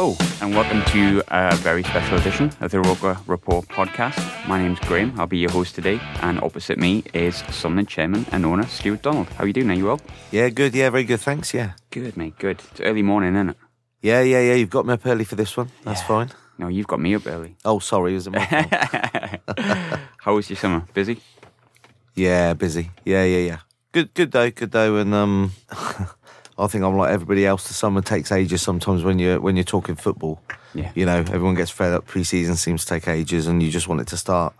Hello, and welcome to a very special edition of the Roker Report podcast. My name's Graham. I'll be your host today, and opposite me is Sunderland chairman and owner Stewart Donald. How are you doing? Are you well? Yeah, good. Yeah, very good. Thanks. Yeah. Good, mate. Good. It's early morning, isn't it? Yeah, yeah, yeah. You've got me up early for this one. That's Yeah. fine. No, you've got me up early. Oh, sorry. Was it my fault? How was your summer? Busy? yeah, busy. Yeah, yeah, yeah. Good, good day. Good day. And um, I think I'm like everybody else. The summer takes ages sometimes when you're when you're talking football. Yeah. You know, everyone gets fed up. Pre-season seems to take ages, and you just want it to start.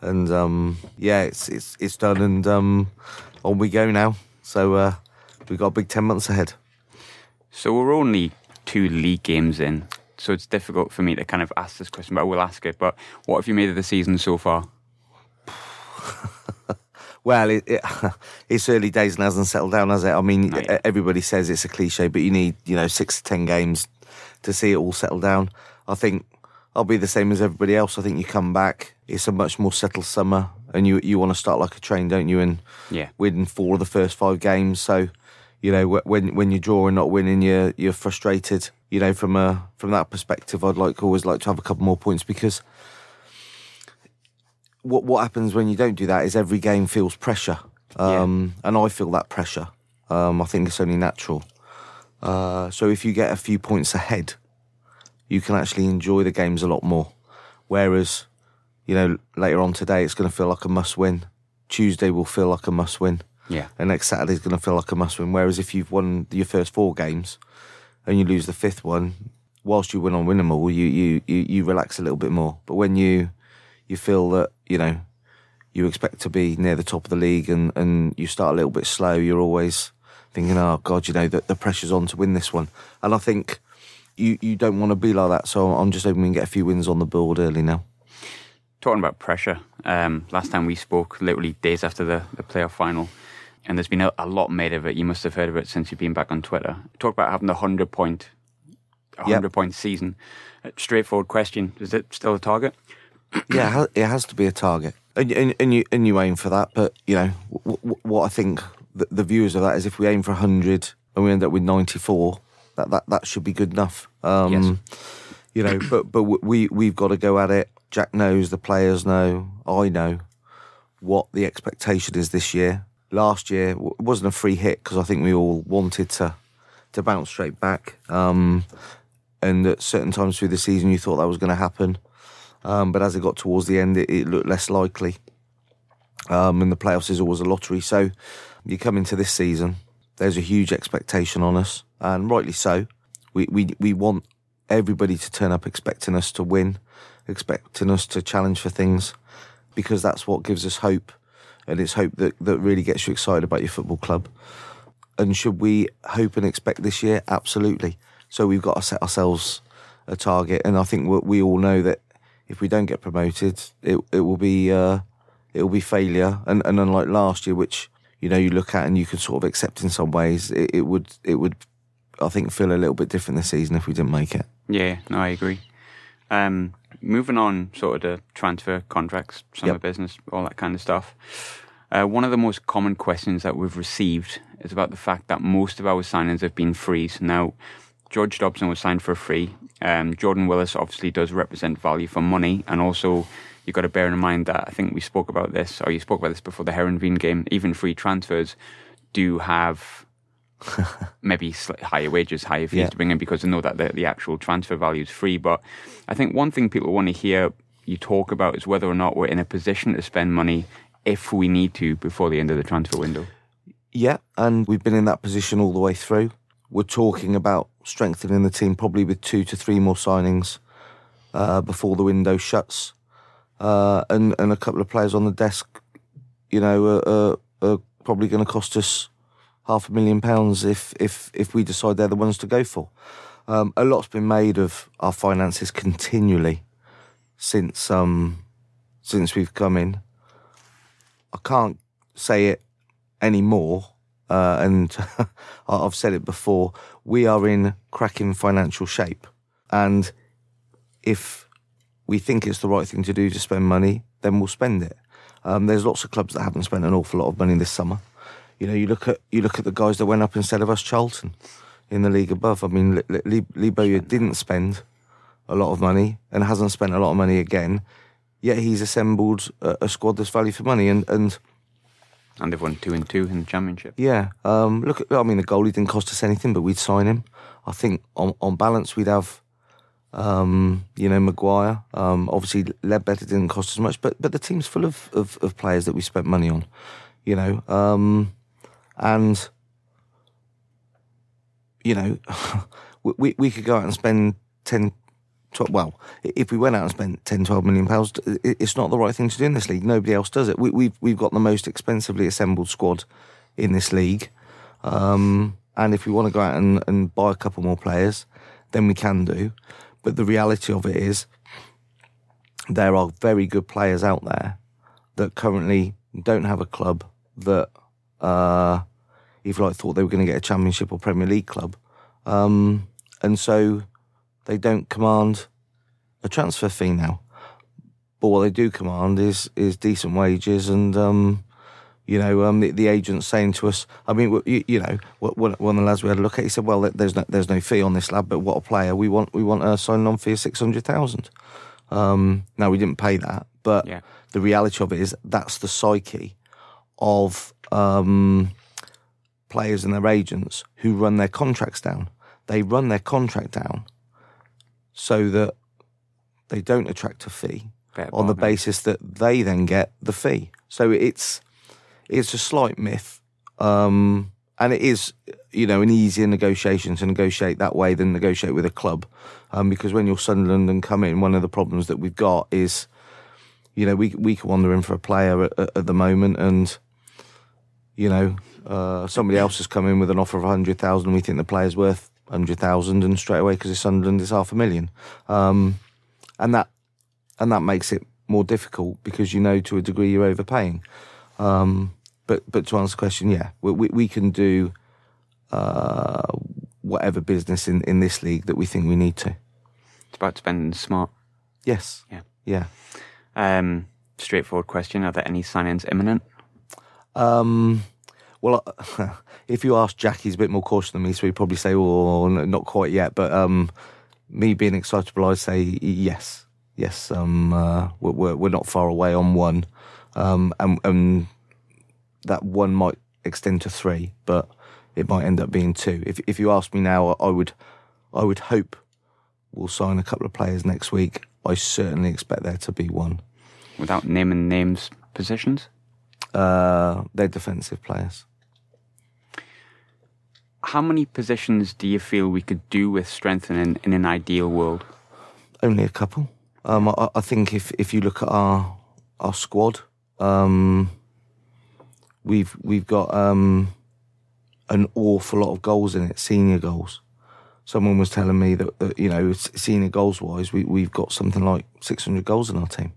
And um, yeah, it's it's it's done, and um, on we go now. So uh, we've got a big ten months ahead. So we're only two league games in, so it's difficult for me to kind of ask this question, but I will ask it. But what have you made of the season so far? Well, it, it, it's early days and hasn't settled down, has it? I mean, yet. everybody says it's a cliche, but you need, you know, six to ten games to see it all settle down. I think I'll be the same as everybody else. I think you come back, it's a much more settled summer, and you you want to start like a train, don't you? And Yeah. win four of the first five games. So, you know, when when you draw and not winning, you're you're frustrated. You know, from a from that perspective, I'd like always like to have a couple more points because what what happens when you don't do that is every game feels pressure, um, and I feel that pressure. Um, I think it's only natural. Uh, so if you get a few points ahead, you can actually enjoy the games a lot more. Whereas, you know, later on today, it's going to feel like a must win. Tuesday will feel like a must win. Yeah. And next Saturday is going to feel like a must win. Whereas if you've won your first four games and you lose the fifth one, whilst you win on win them all, you, you, you, you relax a little bit more. But when you you feel that, you know, you expect to be near the top of the league and, and you start a little bit slow, you're always thinking, oh, God, you know, the, the pressure's on to win this one. And I think you, you don't want to be like that. So I'm just hoping we can get a few wins on the board early now. Talking about pressure, um, last time we spoke, literally days after the, the playoff final, and there's been a, a lot made of it. You must have heard of it since you've been back on Twitter. Talk about having the hundred point, a Yep. hundred point season. Straightforward question: Is it still a target? Yeah, it has to be a target, and, and, and you and you aim for that. But you know w- w- what I think the, the viewers of that is if we aim for hundred and we end up with ninety four, that, that that should be good enough. Um, Yes. You know, but but we we've got to go at it. Jack knows, the players know, I know what the expectation is this year. Last year wasn't a free hit because I think we all wanted to to bounce straight back. Um, and at certain times through the season, you thought that was going to happen. Um, but as it got towards the end, it, it looked less likely. Um, and the playoffs is always a lottery. So you come into this season, there's a huge expectation on us, and rightly so. We, we, we want everybody to turn up expecting us to win, expecting us to challenge for things, because that's what gives us hope. And it's hope that, that really gets you excited about your football club. And should we hope and expect this year? Absolutely. So we've got to set ourselves a target, and I think we, we all know that if we don't get promoted, it it will be uh, it will be failure. And and unlike last year, which you know you look at and you can sort of accept in some ways, it, it would it would I think feel a little bit different this season if we didn't make it. Yeah, no, I agree. Um, moving on, sort of the transfer contracts, summer Yep. business, all that kind of stuff. Uh, one of the most common questions that we've received is about the fact that most of our signings have been frees. Now, George Dobson was signed for free. Um, Jordan Willis obviously does represent value for money, and also you've got to bear in mind that I think we spoke about this, or you spoke about this before the Heerenveen game. Even free transfers do have maybe higher wages, higher fees yeah. to bring in because they know that the, the actual transfer value is free. But I think one thing people want to hear you talk about is whether or not we're in a position to spend money if we need to before the end of the transfer window. Yeah, and we've been in that position all the way through. We're talking about strengthening the team probably with two to three more signings uh, before the window shuts, uh, and and a couple of players on the desk, you know, are, are probably going to cost us half a million pounds if if if we decide they're the ones to go for. Um, a lot's been made of our finances continually since um since we've come in. I can't say it anymore, uh, and I've said it before. We are in cracking financial shape, and if we think it's the right thing to do to spend money, then we'll spend it. Um, there's lots of clubs that haven't spent an awful lot of money this summer. You know, you look at you look at the guys that went up instead of us, Charlton, in the league above. I mean, Lee Bowyer didn't spend a lot of money and hasn't spent a lot of money again. Yet he's assembled a, a squad that's value for money, and and and they've won two and two in the championship. Yeah, um, look, I mean, the goalie didn't cost us anything, but we'd sign him. I think on on balance, we'd have, um, you know, Maguire. Um, obviously, Leadbitter didn't cost as much, but but the team's full of, of, of players that we spent money on, you know, um, and you know, we we could go out and spend 10, well, if we went out and spent 10, 12 million pounds, it's not the right thing to do in this league. Nobody else does it. We, have we've, we've got the most expensively assembled squad in this league. Um, and if we want to go out and, and buy a couple more players, then we can do. But the reality of it is, there are very good players out there that currently don't have a club that, uh, if like thought they were going to get a Championship or Premier League club, um, and so they don't command a transfer fee now. But what they do command is is decent wages and. Um, you know, um, the, the agent's saying to us, I mean, you, you know, one, of the lads we had a look at, he said, well, there's no, there's no fee on this lad, but what a player. We want, we want a signing on fee of 600,000. Um, now, we didn't pay that, but yeah. the reality of it is that's the psyche of um, players and their agents who run their contracts down. They run their contract down so that they don't attract a fee on the basis that they then get the fee. So it's it's a slight myth, um, and it is you know an easier negotiation to negotiate that way than negotiate with a club, um, because when you're Sunderland and come in, one of the problems that we've got is, you know, we we can wander in for a player at, at the moment, and you know uh, somebody else has come in with an offer of a hundred thousand, we think the player's worth hundred thousand, and straight away because it's Sunderland, it's half a million, um, and that and that makes it more difficult because you know to a degree you're overpaying. Um, but but to answer the question, yeah, we we, we can do uh, whatever business in, in this league that we think we need to. It's about spending smart. Yes. Yeah. Yeah. Um, straightforward question: Are there any signings imminent? Um, well, if you ask Jack, he's a bit more cautious than me, so he'd probably say, "Oh, not quite yet." But um, me being excitable, I'd say yes, yes. Um, uh, we're we're not far away on one, um, and, and that one might extend to three, but it might end up being two. If if you ask me now, I would I would hope we'll sign a couple of players next week. I certainly expect there to be one. Without naming names, positions. Uh, they're defensive players how many positions do you feel we could do with strengthening in an ideal world? Only a couple. Um, I, I, think if if you look at our our squad, um, we've we've got um, an awful lot of goals in it, senior goals. Someone was telling me that, that you know, senior goals wise, we we've got something like 600 goals in our team.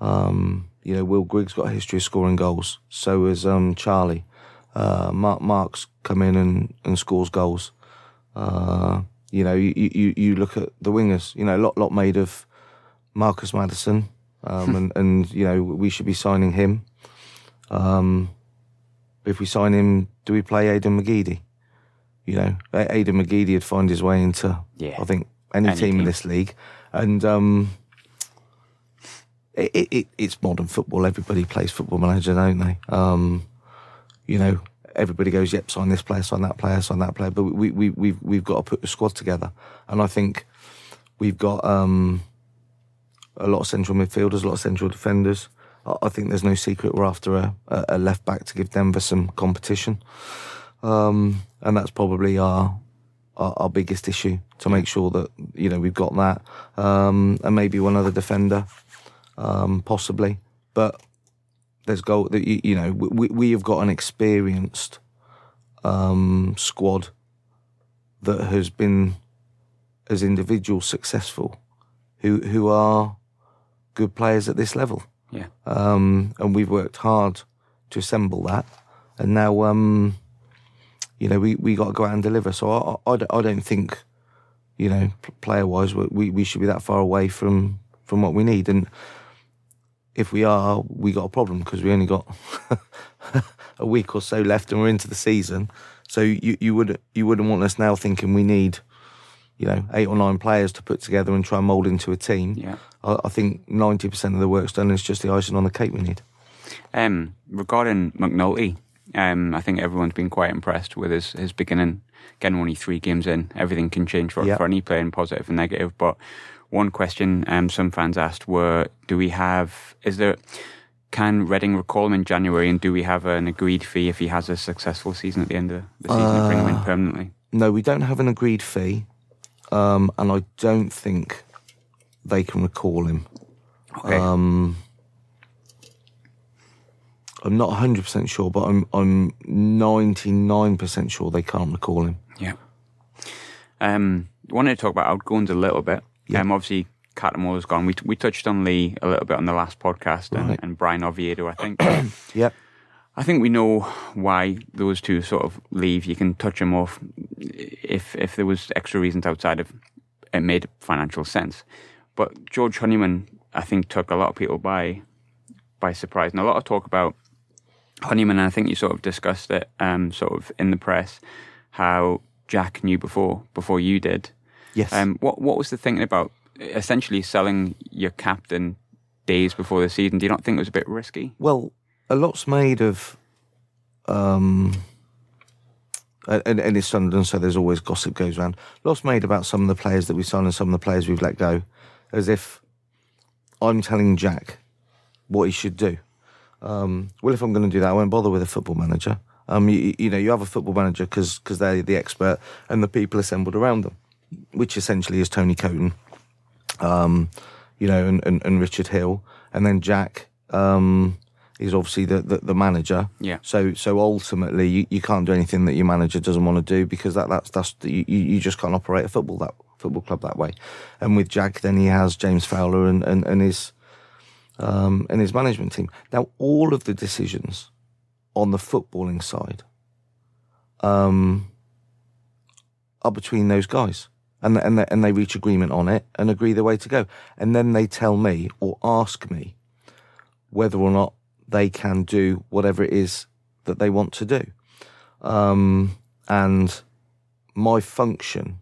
Um, you know, Will Grigg's got a history of scoring goals. So has um, Charlie. Uh, Mark Marks come in and, and scores goals. Uh, you know, you, you, you look at the wingers, you know, a lot, lot made of Marcus Maddison, Um, and, and, you know, we should be signing him. Um, if we sign him, do we play Aidan McGeady? You know, Aidan McGeady would find his way into, Yeah. I think, any, Any team, team. in this league. And um, it, it, it, it's modern football. Everybody plays football manager, don't they? Um, you know, everybody goes, yep, sign this player, sign that player, sign that player. But we, we, we've, we've got to put the squad together. And I think we've got um, a lot of central midfielders, a lot of central defenders. I, I think there's no secret we're after a, a, a left back to give Denver some competition. Um, and that's probably our, our our biggest issue to make sure that you know we've got that, um, and maybe one other defender, um, possibly. But there's goal that you, you know we we have got an experienced um, squad that has been as individuals successful, who who are good players at this level Yeah. um, and we've worked hard to assemble that. And now, um, you know, we, we got to go out and deliver. So I, I, I don't- I don't think, you know, player wise, we, we should be that far away from, from what we need. And if we are, we got a problem because we only got a week or so left and we're into the season. So you, you would you wouldn't want us now thinking we need, you know, eight or nine players to put together and try and mould into a team. Yeah. I, I think ninety percent of the work's done. and It's just the icing on the cake we need. Um, regarding McNulty, um, I think everyone's been quite impressed with his, his beginning. Again, only three games in, everything can change for, Yeah. for any player positive and negative. But one question um, some fans asked were, do we have, is there, can Reading recall him in January and do we have an agreed fee if he has a successful season at the end of the season to bring him in Uh, permanently? No, we don't have an agreed fee, um, and I don't think they can recall him. Okay. Um, I'm not 100 percent sure, but I'm I'm 99 percent sure they can't recall him. Yeah. Um, wanted to talk about outgoings a little bit. Yeah. Um, obviously, Cattermole gone. We we touched on Lee a little bit on the last podcast, and, Right. and Bryan Oviedo. I think. Yep. I think we know why those two sort of leave. You can touch them off if if there was extra reasons outside of it made financial sense. But George Honeyman, I think, took a lot of people by by surprise, and a lot of talk about Honeyman. And I think you sort of discussed it, um, sort of in the press, how Jack knew before before you did. Yes. Um, what what was the thinking about essentially selling your captain days before the season? Do you not think it was a bit risky? Well, a lot's made of, um, and, and it's Sunderland, so there's always gossip goes around. Lots made about some of the players that we signed and some of the players we've let go, as if I'm telling Jack what he should do. Um, well, if I'm going to do that, I won't bother with a football manager. Um, you, you know, you have a football manager because they're the expert and the people assembled around them, which essentially is Tony Coton, um, you know, and, and, and Richard Hill, and then Jack um, is obviously the, the, the manager. Yeah. So so ultimately, you, you can't do anything that your manager doesn't want to do because that that's that's you, you you just can't operate a football that football club that way. And with Jack, then he has James Fowler and and, and his um, and his management team. Now, all of the decisions on the footballing side um, are between those guys. And, and, they, and they reach agreement on it and agree the way to go. And then they tell me or ask me whether or not they can do whatever it is that they want to do. Um, and my function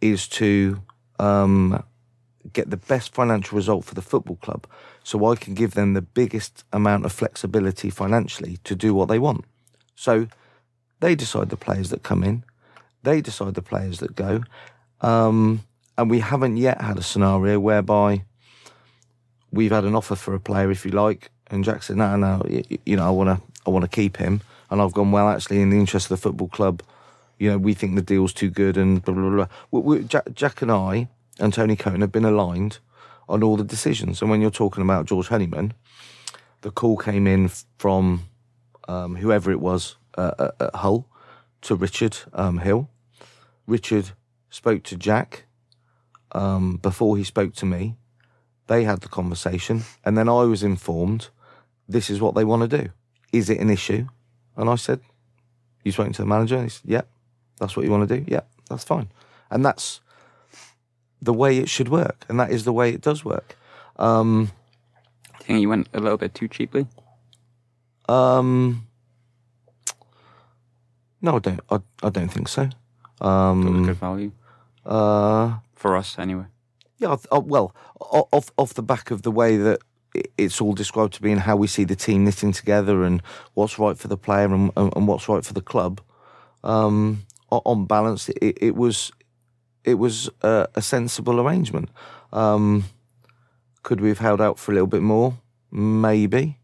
is to um, get the best financial result for the football club so I can give them the biggest amount of flexibility financially to do what they want. So they decide the players that come in, they decide the players that go. Um, and we haven't yet had a scenario whereby we've had an offer for a player, if you like, and Jack said, "No, no, you, you know, I want to, I want to keep him." And I've gone, "Well, actually, in the interest of the football club, you know, we think the deal's too good." And blah blah blah. We, we, Jack, Jack and I and Tony Coton have been aligned on all the decisions. And when you're talking about George Honeyman, the call came in from um, whoever it was uh, at, at Hull to Richard um, Hill. Richard spoke to Jack um, before he spoke to me. They had the conversation, and then I was informed this is what they want to do. Is it an issue? And I said, You spoken to the manager? And he said, Yep, that's what you want to do? Yep, that's fine. And that's the way it should work, and that is the way it does work. Um, I think you went a little bit too cheaply. um, No, I don't. I, I don't think so. Thought it was Um, good value uh, for us anyway. yeah. Uh, well, off off the back of the way that it's all described to be and how we see the team knitting together and what's right for the player and, and, and what's right for the club. Um, on balance, it, it was it was a, a sensible arrangement. Um, could we have held out for a little bit more? Maybe.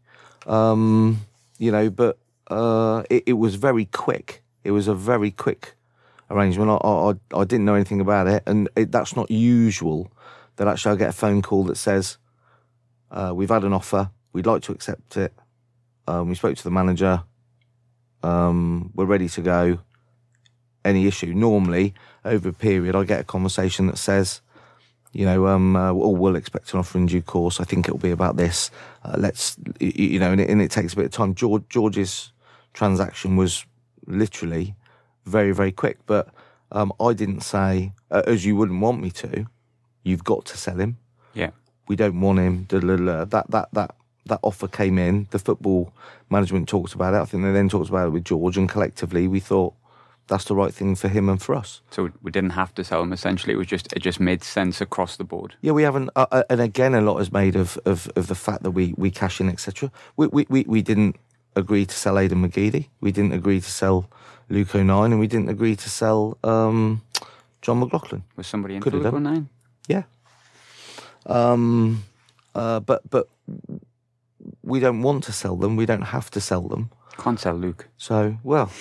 Um, you know, but uh, it, it was very quick. It was a very quick arrangement. I, I, I didn't know anything about it, and it, that's not usual. That actually I get a phone call that says, uh, "We've had an offer. We'd like to accept it. Um, we spoke to the manager. Um, we're ready to go. Any issue? Normally, over a period, I get a conversation that says." you know, um, uh, oh, we'll expect an offer in due course. I think it'll be about this. Uh, let's, you know, and it, and it takes a bit of time. George, George's transaction was literally very, very quick. But um, I didn't say, uh, as you wouldn't want me to, you've got to sell him. Yeah. We don't want him. da, da, da. That that that that offer came in. The football management talked about it. I think they then talked about it with George, and collectively we thought that's the right thing for him and for us. So we didn't have to sell him. Essentially, it was just it just made sense across the board. Yeah, we haven't, uh, uh, and again, a lot is made of, of, of the fact that we, we cash in, etc. We, we, we, we didn't agree to sell Aidan McGeady. We didn't agree to sell Luke O'Nien and we didn't agree to sell um, Jon McLaughlin. Was somebody in Could done. Nine? Yeah. Um, uh, but but we don't want to sell them. We don't have to sell them. Can't sell Luke. So well,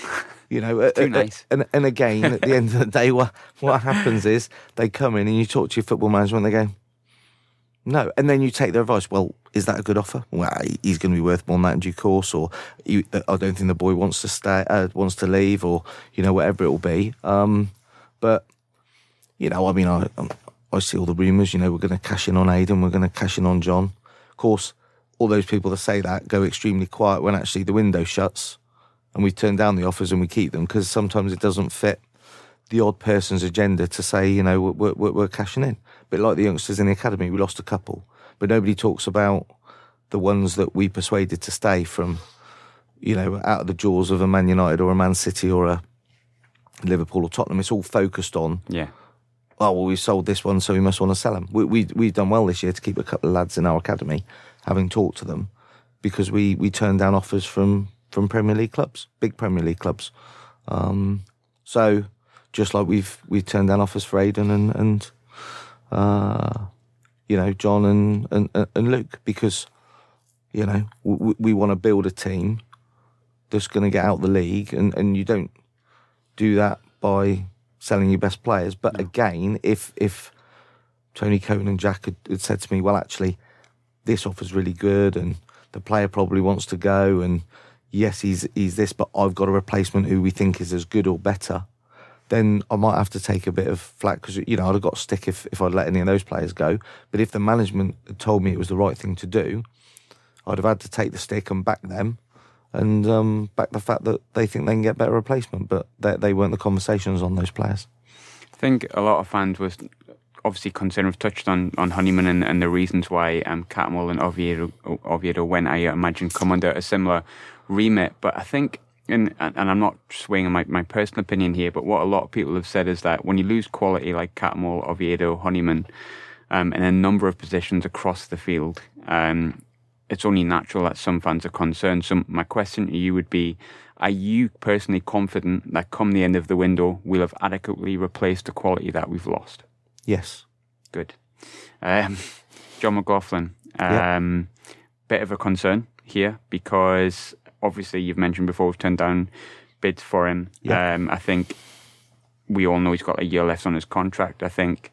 you know, uh, too uh, nice. And and again, at the end of the day, what what happens is they come in and you talk to your football manager and they go, no, and then you take their advice. Well, is that a good offer? Well, he's going to be worth more than that in due course, or I don't think the boy wants to stay, uh, wants to leave, or you know, whatever it will be. Um, but you know, I mean, I I see all the rumours. You know, we're going to cash in on Aidan, we're going to cash in on John. Of course, all those people that say that go extremely quiet when actually the window shuts, and we turn down the offers and we keep them because sometimes it doesn't fit the odd person's agenda to say, you know, we're, we're, we're cashing in. But like the youngsters in the academy, we lost a couple, but nobody talks about the ones that we persuaded to stay from, you know, out of the jaws of a Man United or a Man City or a Liverpool or Tottenham. It's all focused on Yeah. oh well we sold this one so we must want to sell them we, we, we've done well this year to keep a couple of lads in our academy having talked to them because we, we turned down offers from, from Premier League clubs big Premier League clubs um, so just like we've we've turned down offers for Aidan and, and uh, you know John and, and, and Luke because you know we, we want to build a team that's going to get out the league and, and you don't do that by selling your best players. But again, if if Tony Coton and Jack had, had said to me, well, actually, this offer's really good, and the player probably wants to go, and yes, he's he's this, but I've got a replacement who we think is as good or better. Then I might have to take a bit of flack because you know I'd have got stick if, if I'd let any of those players go. But if the management had told me it was the right thing to do, I'd have had to take the stick and back them and um, back the fact that they think they can get better replacement, but they, they weren't the conversations on those players. I think a lot of fans was obviously concerned. We've touched on, on Honeyman and, and the reasons why um, Cattermole and Oviedo, Oviedo went, I imagine, come under a similar remit. But I think, and, and I'm not swinging my, my personal opinion here, but what a lot of people have said is that when you lose quality like Cattermole, Oviedo, Honeyman, um, in a number of positions across the field, um, it's only natural that some fans are concerned. So my question to you would be, are you personally confident that come the end of the window, we'll have adequately replaced the quality that we've lost? Yes. Good. Um, Jon McLaughlin, um, bit of a concern here because obviously you've mentioned before we've turned down bids for him. Yeah. Um, I think we all know he's got a year left on his contract. I think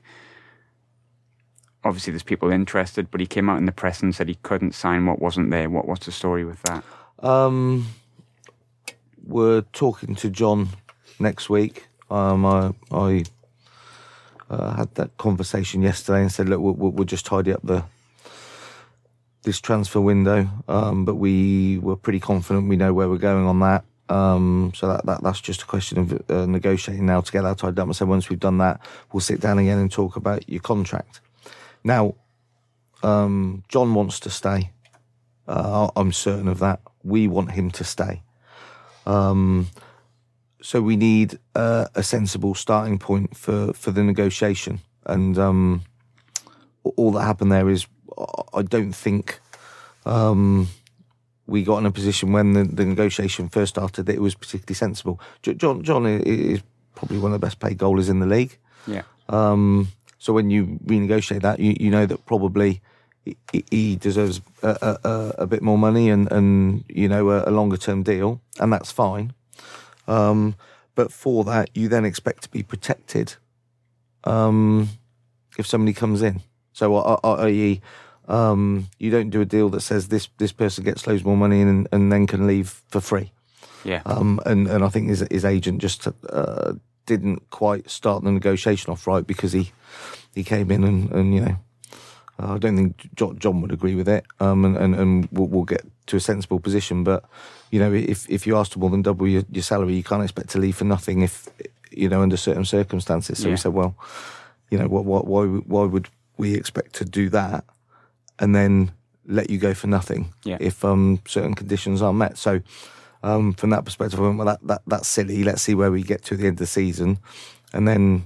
obviously there's people interested, but he came out in the press and said he couldn't sign what wasn't there. What what's the story with that? Um, we're talking to John next week. Um, I, I uh, had that conversation yesterday and said, look, we'll, we'll we'll just tidy up the this transfer window. Um, but we were pretty confident we know where we're going on that. Um, so that, that that's just a question of uh, negotiating now to get that tied up. So once we've done that, we'll sit down again and talk about your contract. Now, um, John wants to stay. Uh, I'm certain of that. We want him to stay. Um, so we need uh, a sensible starting point for for the negotiation, and um, all that happened there is I don't think. Um, we got in a position when the, the negotiation first started that it was particularly sensible. John John is probably one of the best paid goalies in the league. Yeah. Um, so when you renegotiate that, you, you know that probably he, he deserves a, a, a, bit more money and, and you know a, a longer term deal, and that's fine. Um, but for that, you then expect to be protected um, if somebody comes in. So, i.e., um, you don't do a deal that says this this person gets loads more money and, and then can leave for free. Yeah. Um, and and I think his his agent just uh, didn't quite start the negotiation off right because he he came in and, and you know uh, I don't think John would agree with it. Um, and and, and we'll, we'll, get to a sensible position. But you know, if if you ask to more than double your, your salary, you can't expect to leave for nothing. If you know under certain circumstances. So yeah. we said, well, you know, what, what, why why would we expect to do that? And then let you go for nothing yeah. if um, certain conditions are met. So um, from that perspective, I went, well, that, that that's silly. Let's see where we get to at the end of the season, and then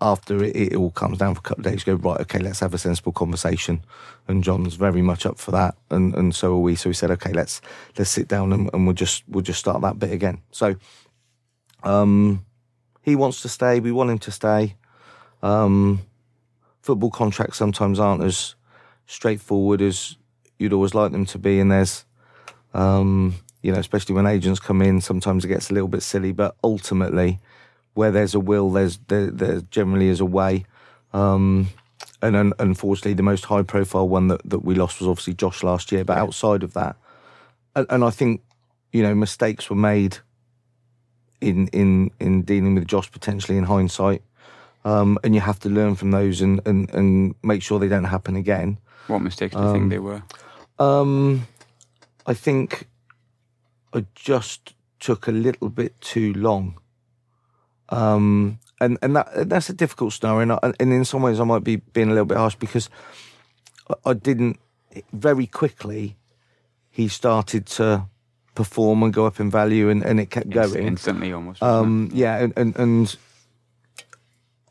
after it, it all comes down for a couple of days, go right. Okay, let's have a sensible conversation. And John's very much up for that, and, and so are we. So we said, okay, let's let's sit down and, and we'll just we'll just start that bit again. So um, he wants to stay. We want him to stay. Um, football contracts sometimes aren't as straightforward as you'd always like them to be. And there's, um, you know, especially when agents come in, sometimes it gets a little bit silly. But ultimately, where there's a will, there's there, there generally is a way. Um, and un- unfortunately, the most high profile one that, that we lost was obviously Josh last year. But outside of that, and, and I think you know mistakes were made in in in dealing with Josh potentially in hindsight. Um, and you have to learn from those and, and, and make sure they don't happen again. What mistakes do you um, think they were? Um, I think I just took a little bit too long. Um, and and that that's a difficult scenario, and, I, and in some ways I might be being a little bit harsh because I, I didn't very quickly. He started to perform and go up in value, and, and it kept going instantly almost. Um, yeah, and, and, and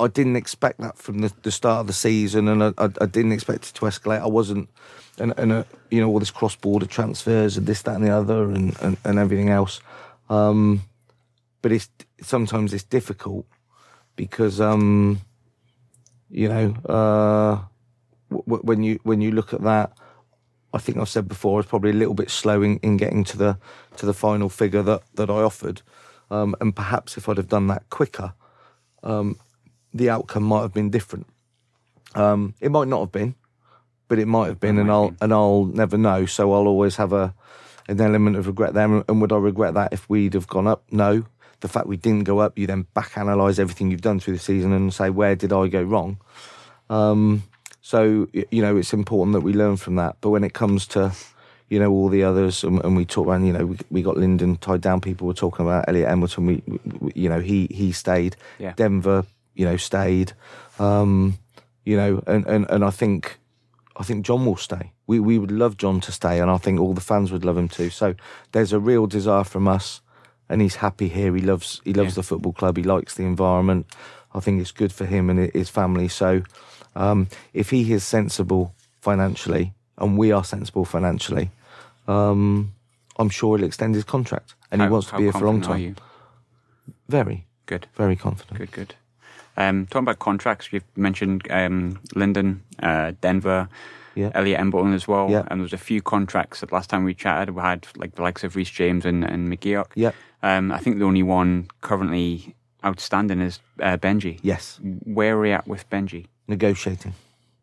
I didn't expect that from the, the start of the season, and I, I, I, didn't expect it to escalate. I wasn't, and, and uh, you know all this cross border transfers and this, that, and the other, and and, and everything else. Um, but it's sometimes it's difficult because um, you know uh, w- when you when you look at that, I think I've said before, I was probably a little bit slow in, in getting to the to the final figure that that I offered, um, and perhaps if I'd have done that quicker. Um, the outcome might have been different. Um, it might not have been, but it might have been, and I'll and I'll never know. So I'll always have a an element of regret there. And would I regret that if we'd have gone up? No. The fact we didn't go up, you then back analyze everything you've done through the season and say where did I go wrong. Um, so you know it's important that we learn from that. But when it comes to you know all the others, and, and we talk about you know we, we, got Lynden tied down. People were talking about Elliot Embleton. We, we you know he he stayed. Yeah. Denver you know, stayed. Um, you know, and, and, and I think I think John will stay. We we would love John to stay, and I think all the fans would love him too. So there's a real desire from us, and he's happy here. He loves he loves yeah. the football club. He likes the environment. I think it's good for him and his family. So um, if he is sensible financially, and we are sensible financially, um, I'm sure he'll extend his contract, and how, he wants to be here for a long time. Very good, very confident. Good, good. Um, talking about contracts, you've mentioned um, Lynden, uh, Denver, yeah. Elliot Embleton as well. Yeah. And there was a few contracts that last time we chatted, we had like the likes of Reece James and, and McGeouch. Yeah. Um, I think the only one currently outstanding is uh, Benji. Yes. Where are we at with Benji? Negotiating.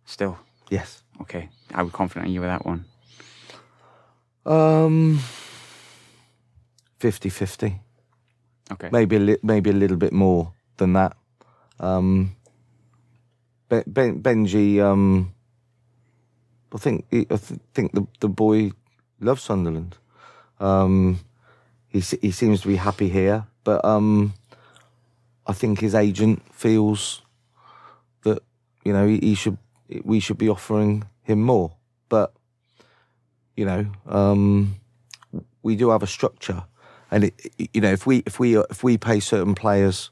Still? Yes. Okay. How confident are you with that one? Um, 50-50. Okay. Maybe a li- maybe a little bit more than that. Um, ben, ben, Benji, um, I think I th- think the the boy loves Sunderland. Um, he he seems to be happy here, but um, I think his agent feels that you know he, he, should we should be offering him more. But you know, um, we do have a structure, And it, you know, if we if we if we pay certain players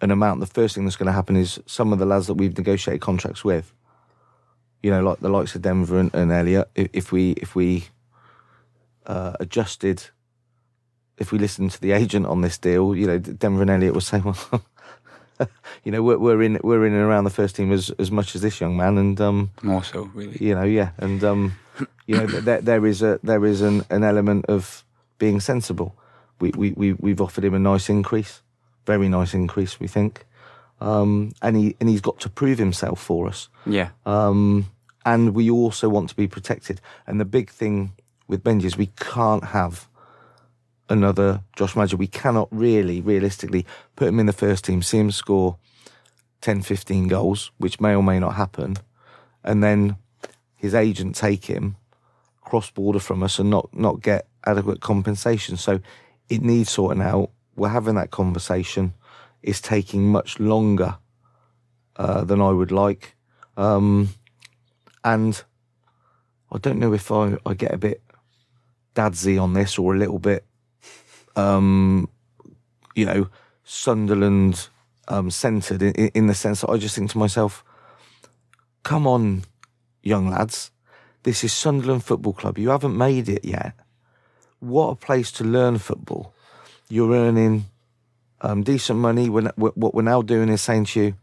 an amount, the first thing that's going to happen is some of the lads that we've negotiated contracts with, you know, like the likes of Denver and, and Elliot, if, if we if we uh, adjusted, if we listened to the agent on this deal, you know, Denver and Elliot were saying, well. you know, we're, we're in we're in and around the first team as as much as this young man, and um, more so, really. You know, yeah, and um, you know, there, there is a there is an, an element of being sensible. We we we we've offered him a nice increase, very nice increase, we think, um, and he and he's got to prove himself for us. Yeah. Um, and we also want to be protected. And the big thing with Benji is we can't have another Josh Maja. We cannot really, realistically, put him in the first team, see him score 10, 15 goals, which may or may not happen, and then his agent take him cross border from us and not, not get adequate compensation. So it needs sorting out. We're having that conversation. It's taking much longer uh, than I would like. Um, and I don't know if I, I get a bit dadsy on this or a little bit um, you know, Sunderland um, centred in, in, the sense that I just think to myself, come on, young lads, this is Sunderland Football Club. You haven't made it yet. What a place to learn football. You're earning um, decent money. When, what we're now doing is saying to you,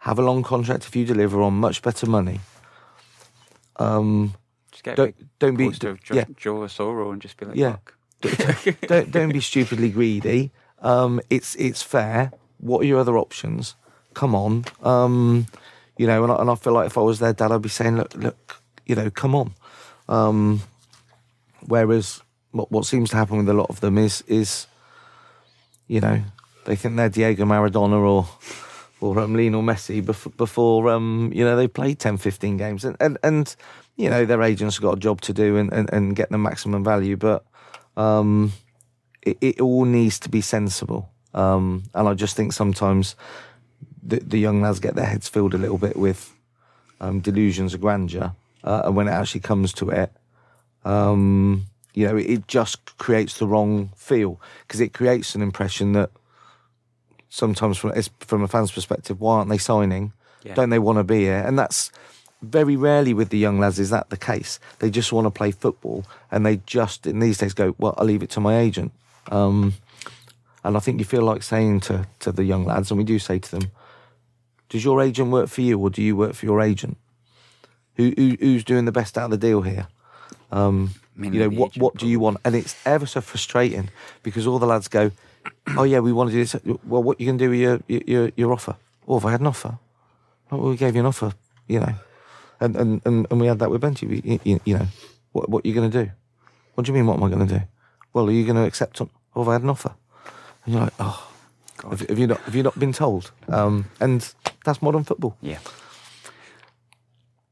have a long contract if you deliver on much better money. Um, don't, don't be Joe, yeah. Joe and just be like, yeah. Look don't don't be stupidly greedy. Um, it's it's fair. What are your other options? Come on. Um, you know, and I, and I, feel like if I was their dad, I'd be saying, look, look, you know, come on. Um, whereas what, what seems to happen with a lot of them is is, you know, they think they're Diego Maradona or or um, Lionel Messi before, before um, you know they played 10, 15 games, and and, and you know their agents have got a job to do and, and, and get the maximum value, but um, it, it, all needs to be sensible. Um, and I just think sometimes the, the, young lads get their heads filled a little bit with um, delusions of grandeur. Uh, and when it actually comes to it, um, you know, it, it, just creates the wrong feel because it creates an impression that sometimes from, from a fan's perspective, why aren't they signing? Yeah. Don't they want to be here? And that's very rarely with the young lads is that the case. They just want to play football, and they just in these days go, "Well, I'll leave it to my agent." Um, and I think you feel like saying to to the young lads, and we do say to them, "Does your agent work for you, or do you work for your agent? Who, who who's doing the best out of the deal here?" Um, you know what what do you want? And it's ever so frustrating because all the lads go, "Oh yeah, we want to do this." Well, what you can do with your your your offer? Oh, if I had an offer, well, we gave you an offer, you know and and, and, and we had that with Benji. You, you, know, what what are you going to do? What do you mean? What am I going to do? Well, are you going to accept? On, oh, have I had an offer, and you're like, oh, have, have, you not have you not been told? Um, and that's modern football. Yeah.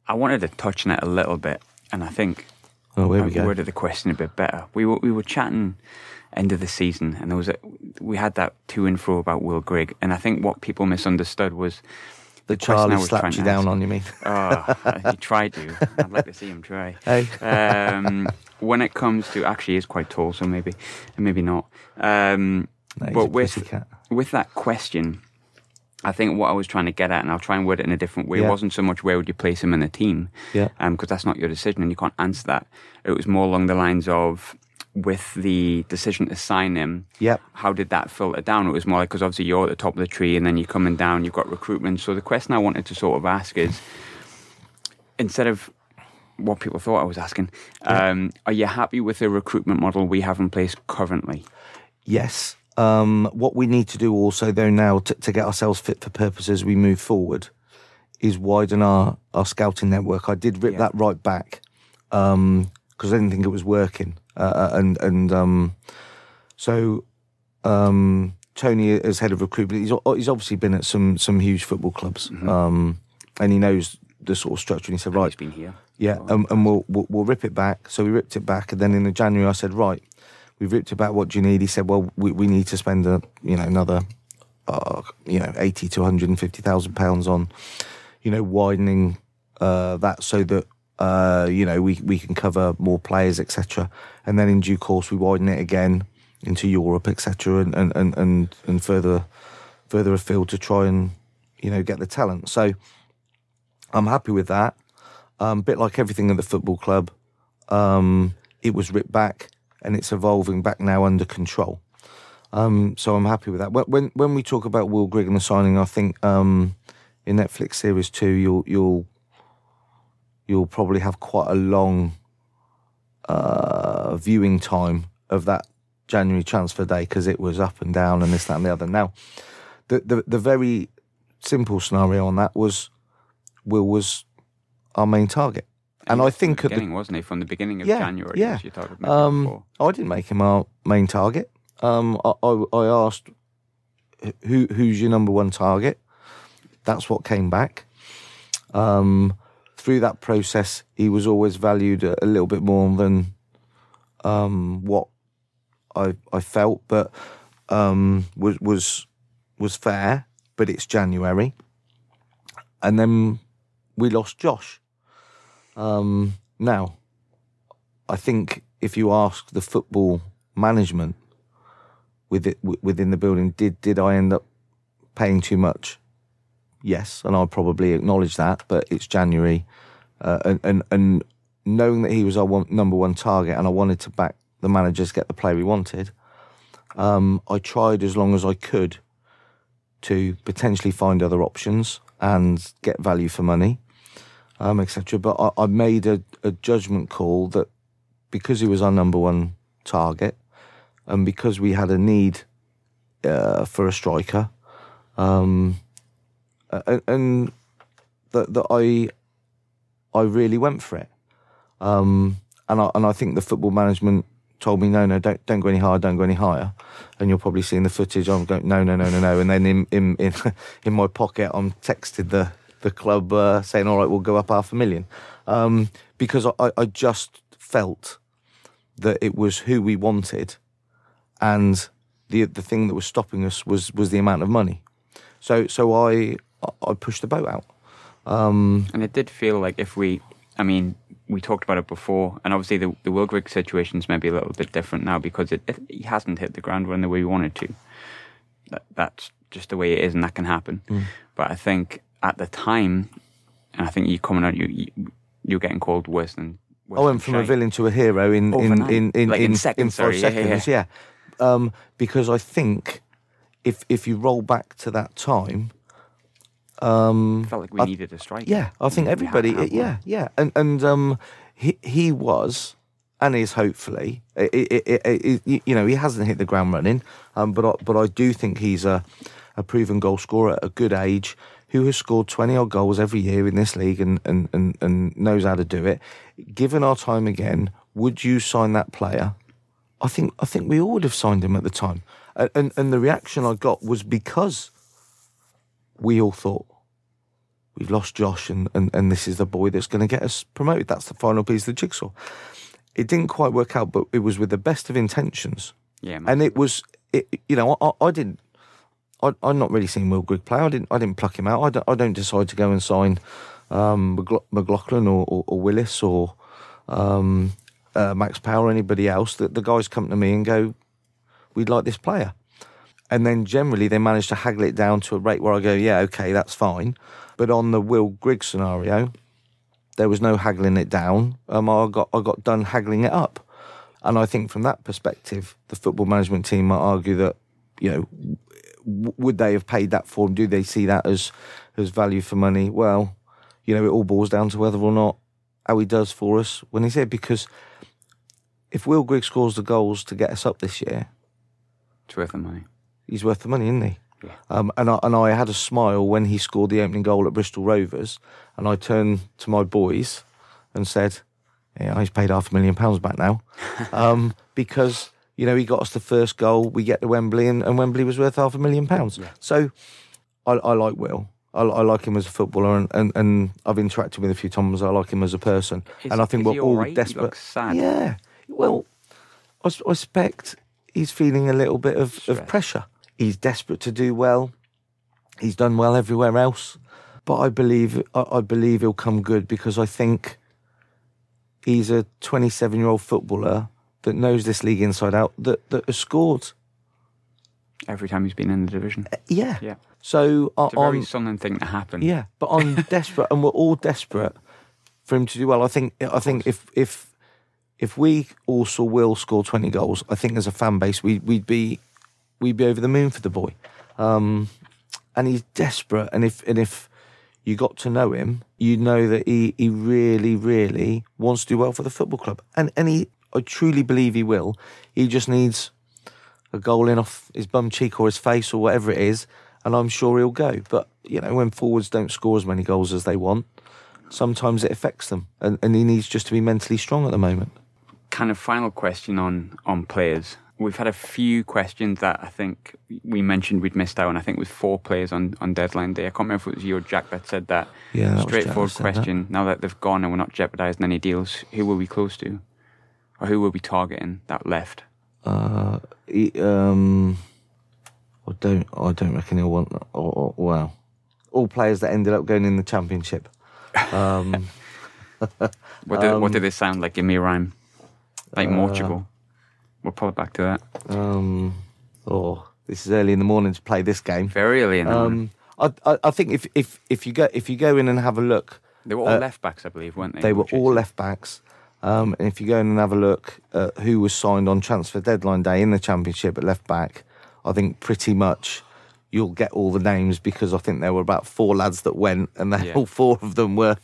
I wanted to touch on it a little bit, and I think oh, where we go. worded the question a bit better. We were we were chatting end of the season, and there was a, we had that to and fro about Will Grigg, and I think what people misunderstood was the Charlie slapped you down on, you mean? Oh, he tried to. I'd like to see him try. Hey. Um, when it comes to, actually, he's quite tall, so maybe, maybe not. Um, no, but with, with that question, I think what I was trying to get at, and I'll try and word it in a different way, yeah. wasn't so much where would you place him in the team, yeah, because um, that's not your decision, and you can't answer that. It was more along the lines of with the decision to sign him, yep. how did that filter down? It was more like because obviously you're at the top of the tree and then you're coming down, you've got recruitment. So the question I wanted to sort of ask is instead of what people thought I was asking, um, are you happy with the recruitment model we have in place currently? Yes. Um, what we need to do also, though, now to, to get ourselves fit for purpose as we move forward is widen our, our scouting network. I did rip yeah. that right back because um, I didn't think it was working. Uh, uh, and and um, so um, Tony, as head of recruitment, he's he's obviously been at some some huge football clubs, mm-hmm. um, and he knows the sort of structure. And he said, and right, he's been here, yeah, and, and we'll, we'll, we'll rip it back. So we ripped it back, and then in the January, I said, right, we've ripped about. What you need? He said, well, we, we need to spend a you know another uh, you know eighty to one hundred and fifty thousand pounds on you know widening uh, that so that uh, you know, we we can cover more players, etc. And then in due course, we widen it again into Europe, etc., and, and, and, and, and further further afield to try and you know get the talent. So I'm happy with that. Um, bit like everything in the football club, um, it was ripped back and it's evolving back now under control. Um, so I'm happy with that. When when we talk about Will Grigg and the signing, I think um, in Netflix series two, you'll you'll you'll probably have quite a long uh, viewing time of that January transfer day because it was up and down and this that and the other. Now, the the, the very simple scenario on that was Will was our main target. And, I think at the beginning, wasn't he, from the beginning of yeah, January? Yeah, um, I didn't make him our main target. Um, I, I, I asked who who's your number one target. That's what came back. Um, through that process, he was always valued a, a little bit more than um, what I I felt, but um, was was was fair. But it's January, and then we lost Josh. Um, now, I think if you ask the football management with it, within the building, did did I end up paying too much? Yes, and I'll probably acknowledge that. But it's January, uh, and, and and knowing that he was our one, number one target, and I wanted to back the managers get the player we wanted. Um, I tried as long as I could to potentially find other options and get value for money, um, etc. But I, I made a, a judgment call that because he was our number one target, and because we had a need uh, for a striker, um, and, and that that I I really went for it. Um, and I and I think the football management told me no, no, don't don't go any higher, don't go any higher. And you're probably seeing the footage. I'm going no, no, no, no, no. And then in in in, in my pocket, I'm texted the the club uh, saying, all right, we'll go up half a million, um, because I, I just felt that it was who we wanted and the the thing that was stopping us was was the amount of money. So so I I pushed the boat out. Um, and it did feel like if we, I mean, we talked about it before, and obviously the the situation is maybe a little bit different now because it, it he hasn't hit the ground running the way we wanted to. That that's just the way it is, and that can happen. Mm. But I think at the time, and I think you coming out, you, you you're getting called worse than. Worse I went from a villain to a hero in in in in, like in, in, seconds, in five sorry, seconds. Yeah, yeah. yeah um, because I think if if you roll back to that time, um, felt like we I, needed a striker. Yeah, I think everybody. yeah, yeah, and and um, he he was and is hopefully. It, it, it, you know, he hasn't hit the ground running, um, but I, but I do think he's a a proven goal scorer at a good age who has scored 20 odd goals every year in this league and, and, and, and knows how to do it. Given our time again, would you sign that player? I think I think we all would have signed him at the time, and and, and the reaction I got was because we all thought we've lost Josh, and, and, and this is the boy that's going to get us promoted. That's the final piece of the jigsaw. It didn't quite work out, but it was with the best of intentions. Yeah, man. and it was, it, you know, I, I didn't. I, I'm not really seeing Will Grigg play. I didn't. I didn't pluck him out. I don't, I don't decide to go and sign um, McLaughlin or, or, or Willis or um, uh, Max Power or anybody else, that the guys come to me and go, "We'd like this player," and then generally they manage to haggle it down to a rate where I go, "Yeah, okay, that's fine." But on the Will Grigg scenario, there was no haggling it down. Um, I got I got done haggling it up, and I think from that perspective, the football management team might argue that you know would they have paid that for him? Do they see that as as value for money? Well, you know, it all boils down to whether or not how he does for us when he's here because if Will Grigg scores the goals to get us up this year, it's worth the money. He's worth the money, isn't he? Yeah. Um, and I and I had a smile when he scored the opening goal at Bristol Rovers, and I turned to my boys and said, "Yeah, he's paid half a million pounds back now," um, because you know he got us the first goal. We get to Wembley, and, and Wembley was worth half a million pounds. Yeah. So I, I like Will. I, I, like him as a footballer, and, and, and, I've interacted with him a few times. I like him as a person, is, and I think we're all right? desperate. Yeah, well, I, I suspect he's feeling a little bit of, of pressure. He's desperate to do well. He's done well everywhere else, but I believe I, I believe he'll come good because I think he's a 27 year old footballer that knows this league inside out that that has scored. Every time he's been in the division. Yeah. Yeah. So I- It's a very I'm thing to happen. yeah, but I'm desperate, and we're all desperate for him to do well. I think I think if if if we also will score twenty goals, I think as a fan base we we'd be we'd be over the moon for the boy. Um, and he's desperate, and if and if you got to know him, you know that he he really really wants to do well for the football club, and and he I truly believe he will. He just needs a goal in off his bum cheek or his face or whatever it is, and I'm sure he'll go. But you know, when forwards don't score as many goals as they want, sometimes it affects them, and, and he needs just to be mentally strong at the moment. kind of final question on on players. We've had a few questions that I think we mentioned we'd missed out on. I think it was four players on, on deadline day. I can't remember if it was you or Jack that said that. Yeah, that Straightforward that that. question. Now that they've gone and we're not jeopardising any deals, who were we close to? Or who were we targeting that left? Uh, he, um, I don't, I don't reckon he'll want. Or, or, well, all players that ended up going in the championship. Um, What did, Um, what did they sound like? Give me a rhyme. Like uh, Mortugal. We'll pull it back to that. um, oh, this is early in the morning to play this game. Very early in the morning. Um, I, I, I think if, if if you go if you go in and have a look, They were all uh, left backs, I believe, weren't they? They were all left backs. Um, and if you go in and have a look at who was signed on transfer deadline day in the championship at left back, I think pretty much you'll get all the names because I think there were about four lads that went, and they, Yeah. all four of them were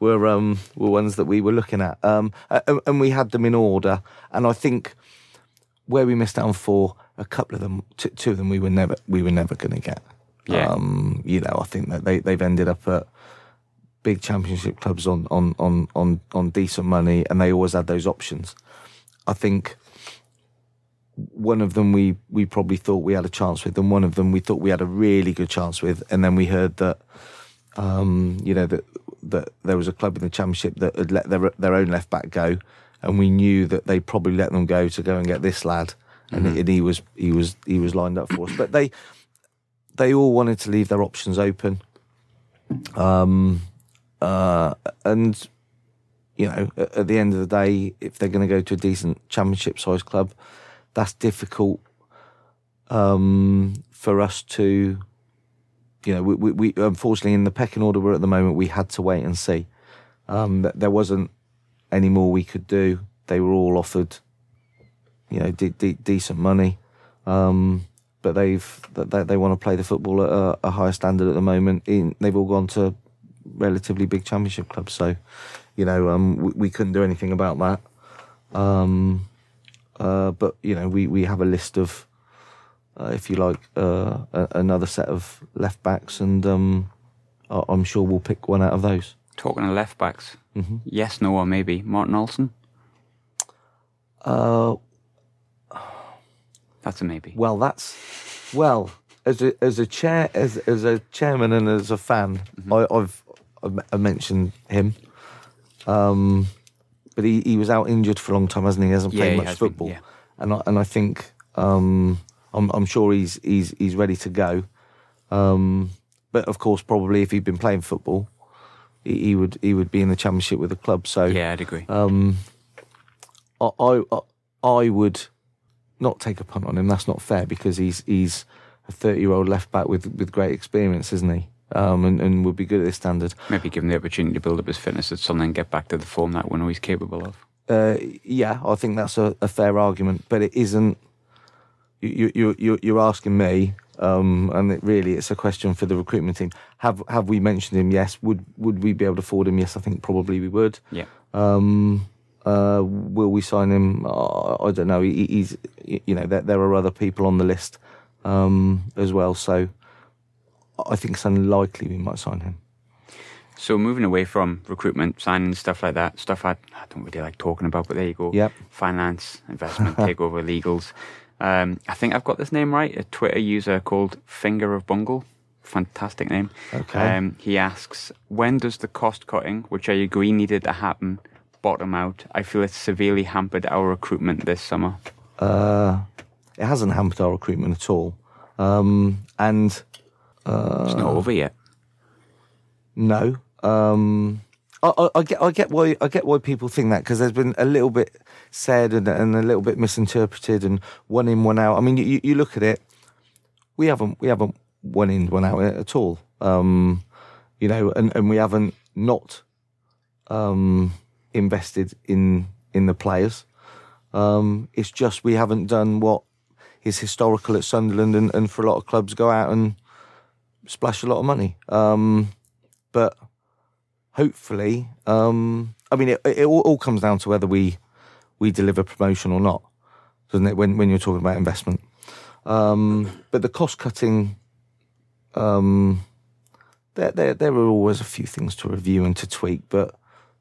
were um, were ones that we were looking at. Um, and, and we had them in order, and I think where we missed out on four, a couple of them, two, two of them, we were never we were never going to get. Yeah. Um, you know, I think that they they've ended up at big championship clubs on on on on on decent money, and they always had those options. I think one of them we we probably thought we had a chance with, and one of them we thought we had a really good chance with, and then we heard that um, you know that that there was a club in the championship that had let their their own left back go, and we knew that they probably let them go to go and get this lad, and, and he was he was he was lined up for us, but they they all wanted to leave their options open. Um, uh, and you know, at, the end of the day, if they're going to go to a decent championship-sized club, that's difficult um, for us to. You know, we, we, we unfortunately in the pecking order we're at the moment, we had to wait and see. Um, th- there wasn't any more we could do. They were all offered, you know, de- de- decent money, um, but they've they, they want to play the football at a, a higher standard at the moment. In, they've all gone to relatively big championship clubs, so you know um, we, we couldn't do anything about that. Um, uh, but you know we, we have a list of, uh, if you like, uh, a, another set of left backs, and um, I- I'm sure we'll pick one out of those. Talking of left backs. Mm-hmm. Yes, no, or maybe. Martin Olsen? Uh, That's a maybe. Well, that's well as a as a chair as as a chairman and as a fan, I, I've I've mentioned him. Um, but he, he was out injured for a long time, hasn't he? He hasn't Yeah, played he much has been, football, yeah. and I, and I think um, I'm I'm sure he's he's he's ready to go. Um, but of course, probably if he'd been playing football, he, he would he would be in the championship with the club. So yeah, I'd agree. um, I, I I would not take a punt on him. That's not fair because he's he's a thirty year old left back with with great experience, isn't he? Um, and, and would be good at this standard. maybe give him the opportunity to build up his fitness at something and get back to the form that we know he's capable of. Uh, yeah, I think that's a, a fair argument, but it isn't. You you you you're asking me, um, and it really it's a question for the recruitment team. Have have we mentioned him? Yes. Would would we be able to afford him? Yes, I think probably we would. Yeah. Um, uh, will we sign him? Uh, I don't know. He, he's, you know, there, there are other people on the list um, as well. So I think it's unlikely we might sign him. So moving away from recruitment, signing stuff like that, stuff I, I don't really like talking about, but there you go. Yep. Finance, investment, takeover, legals. Um, I think I've got this name right. A Twitter user called Finger of Bungle. Fantastic name. Okay. Um, he asks, when does the cost cutting, which I agree needed to happen, bottom out? I feel it's severely hampered our recruitment this summer. Uh, it hasn't hampered our recruitment at all. Um, and it's not over yet. no, um, I, I, I get I get why I get why people think that because there's been a little bit said and, and a little bit misinterpreted and one in one out. I mean, you, you look at it, we haven't we haven't one in one out at all. Um, you know, and, and we haven't not um, invested in in the players. Um, it's just we haven't done what is historical at Sunderland and, and for a lot of clubs go out and splash a lot of money. Um, but hopefully, um, I mean, it, it all, all, comes down to whether we we deliver promotion or not, doesn't it? When when you're talking about investment, um, but the cost cutting, um, there, there there are always a few things to review and to tweak, but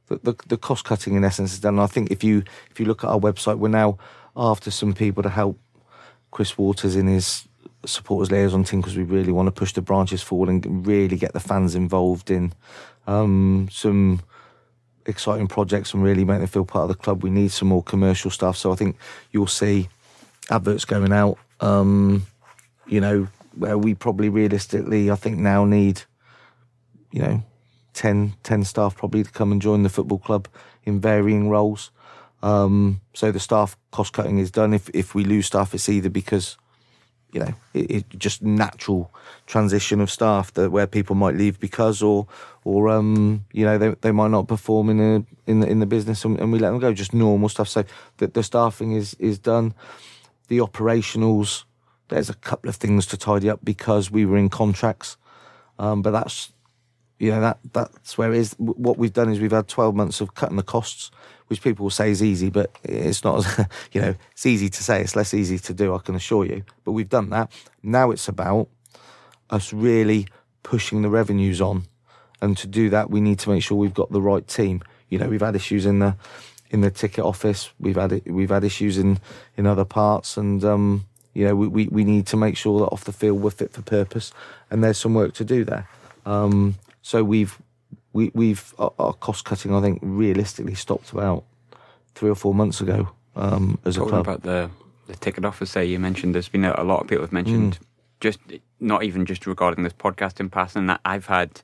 the, the, the cost cutting in essence is done. I think if you if you look at our website, we're now after some people to help Chris Waters in his supporters liaison team because we really want to push the branches forward and really get the fans involved in um, some exciting projects and really make them feel part of the club. We need some more commercial stuff. So I think you'll see adverts going out. Um, you know, where we probably realistically, I think now need, you know, 10, 10 staff probably to come and join the football club in varying roles. Um, so the staff cost cutting is done. If if we lose staff, it's either because you know it, it just natural transition of staff that where people might leave because or or um, you know they they might not perform in a in the in the business and, and we let them go. Just normal stuff. So the, the staffing is is done. The operationals. There's a couple of things to tidy up because we were in contracts, um, but that's you know that that's where it is. What we've done is we've had 12 months of cutting the costs, which people will say is easy, but it's not. As, you know, it's easy to say. It's less easy to do. I can assure you. But we've done that. Now it's about us really pushing the revenues on, and to do that, we need to make sure we've got the right team. You know, we've had issues in the in the ticket office. We've had we've had issues in in other parts, and um, you know, we, we, we need to make sure that off the field we're fit for purpose, and there's some work to do there. Um, so we've we, we've our, cost cutting. I think realistically stopped about three or four months ago um, as Talking a club. about the the ticket office say you mentioned there's been a, a lot of people have mentioned mm. just not even just regarding this podcast in passing that I've had.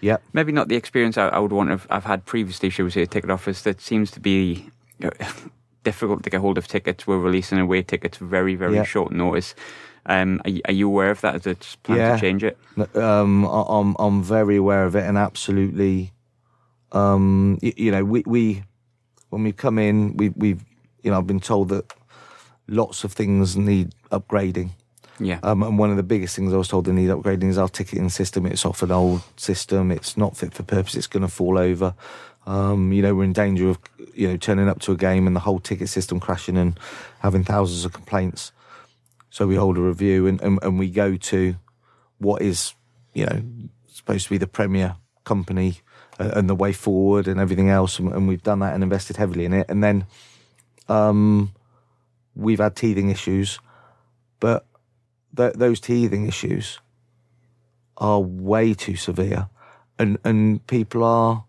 Yeah, maybe not the experience I, I would want to have I've had previously. Should we say, a ticket office that seems to be. You know, difficult to get hold of tickets. We're releasing away tickets very, very yeah. short notice. Um, are, are, you aware of that? Is it plan yeah. to change it? Um, I'm I'm very aware of it, and absolutely. Um, you, you, know, we, we when we come in, we we've you know I've been told that lots of things need upgrading. Yeah. Um, and one of the biggest things I was told they need upgrading is our ticketing system. It's off an old system. It's not fit for purpose. It's going to fall over. Um, you know, we're in danger of you know turning up to a game and the whole ticket system crashing and having thousands of complaints. So we hold a review and, and, and we go to what is, you know, supposed to be the premier company uh, and the way forward and everything else. And, and, we've done that and invested heavily in it. And then um, we've had teething issues, but th- those teething issues are way too severe. And, and people are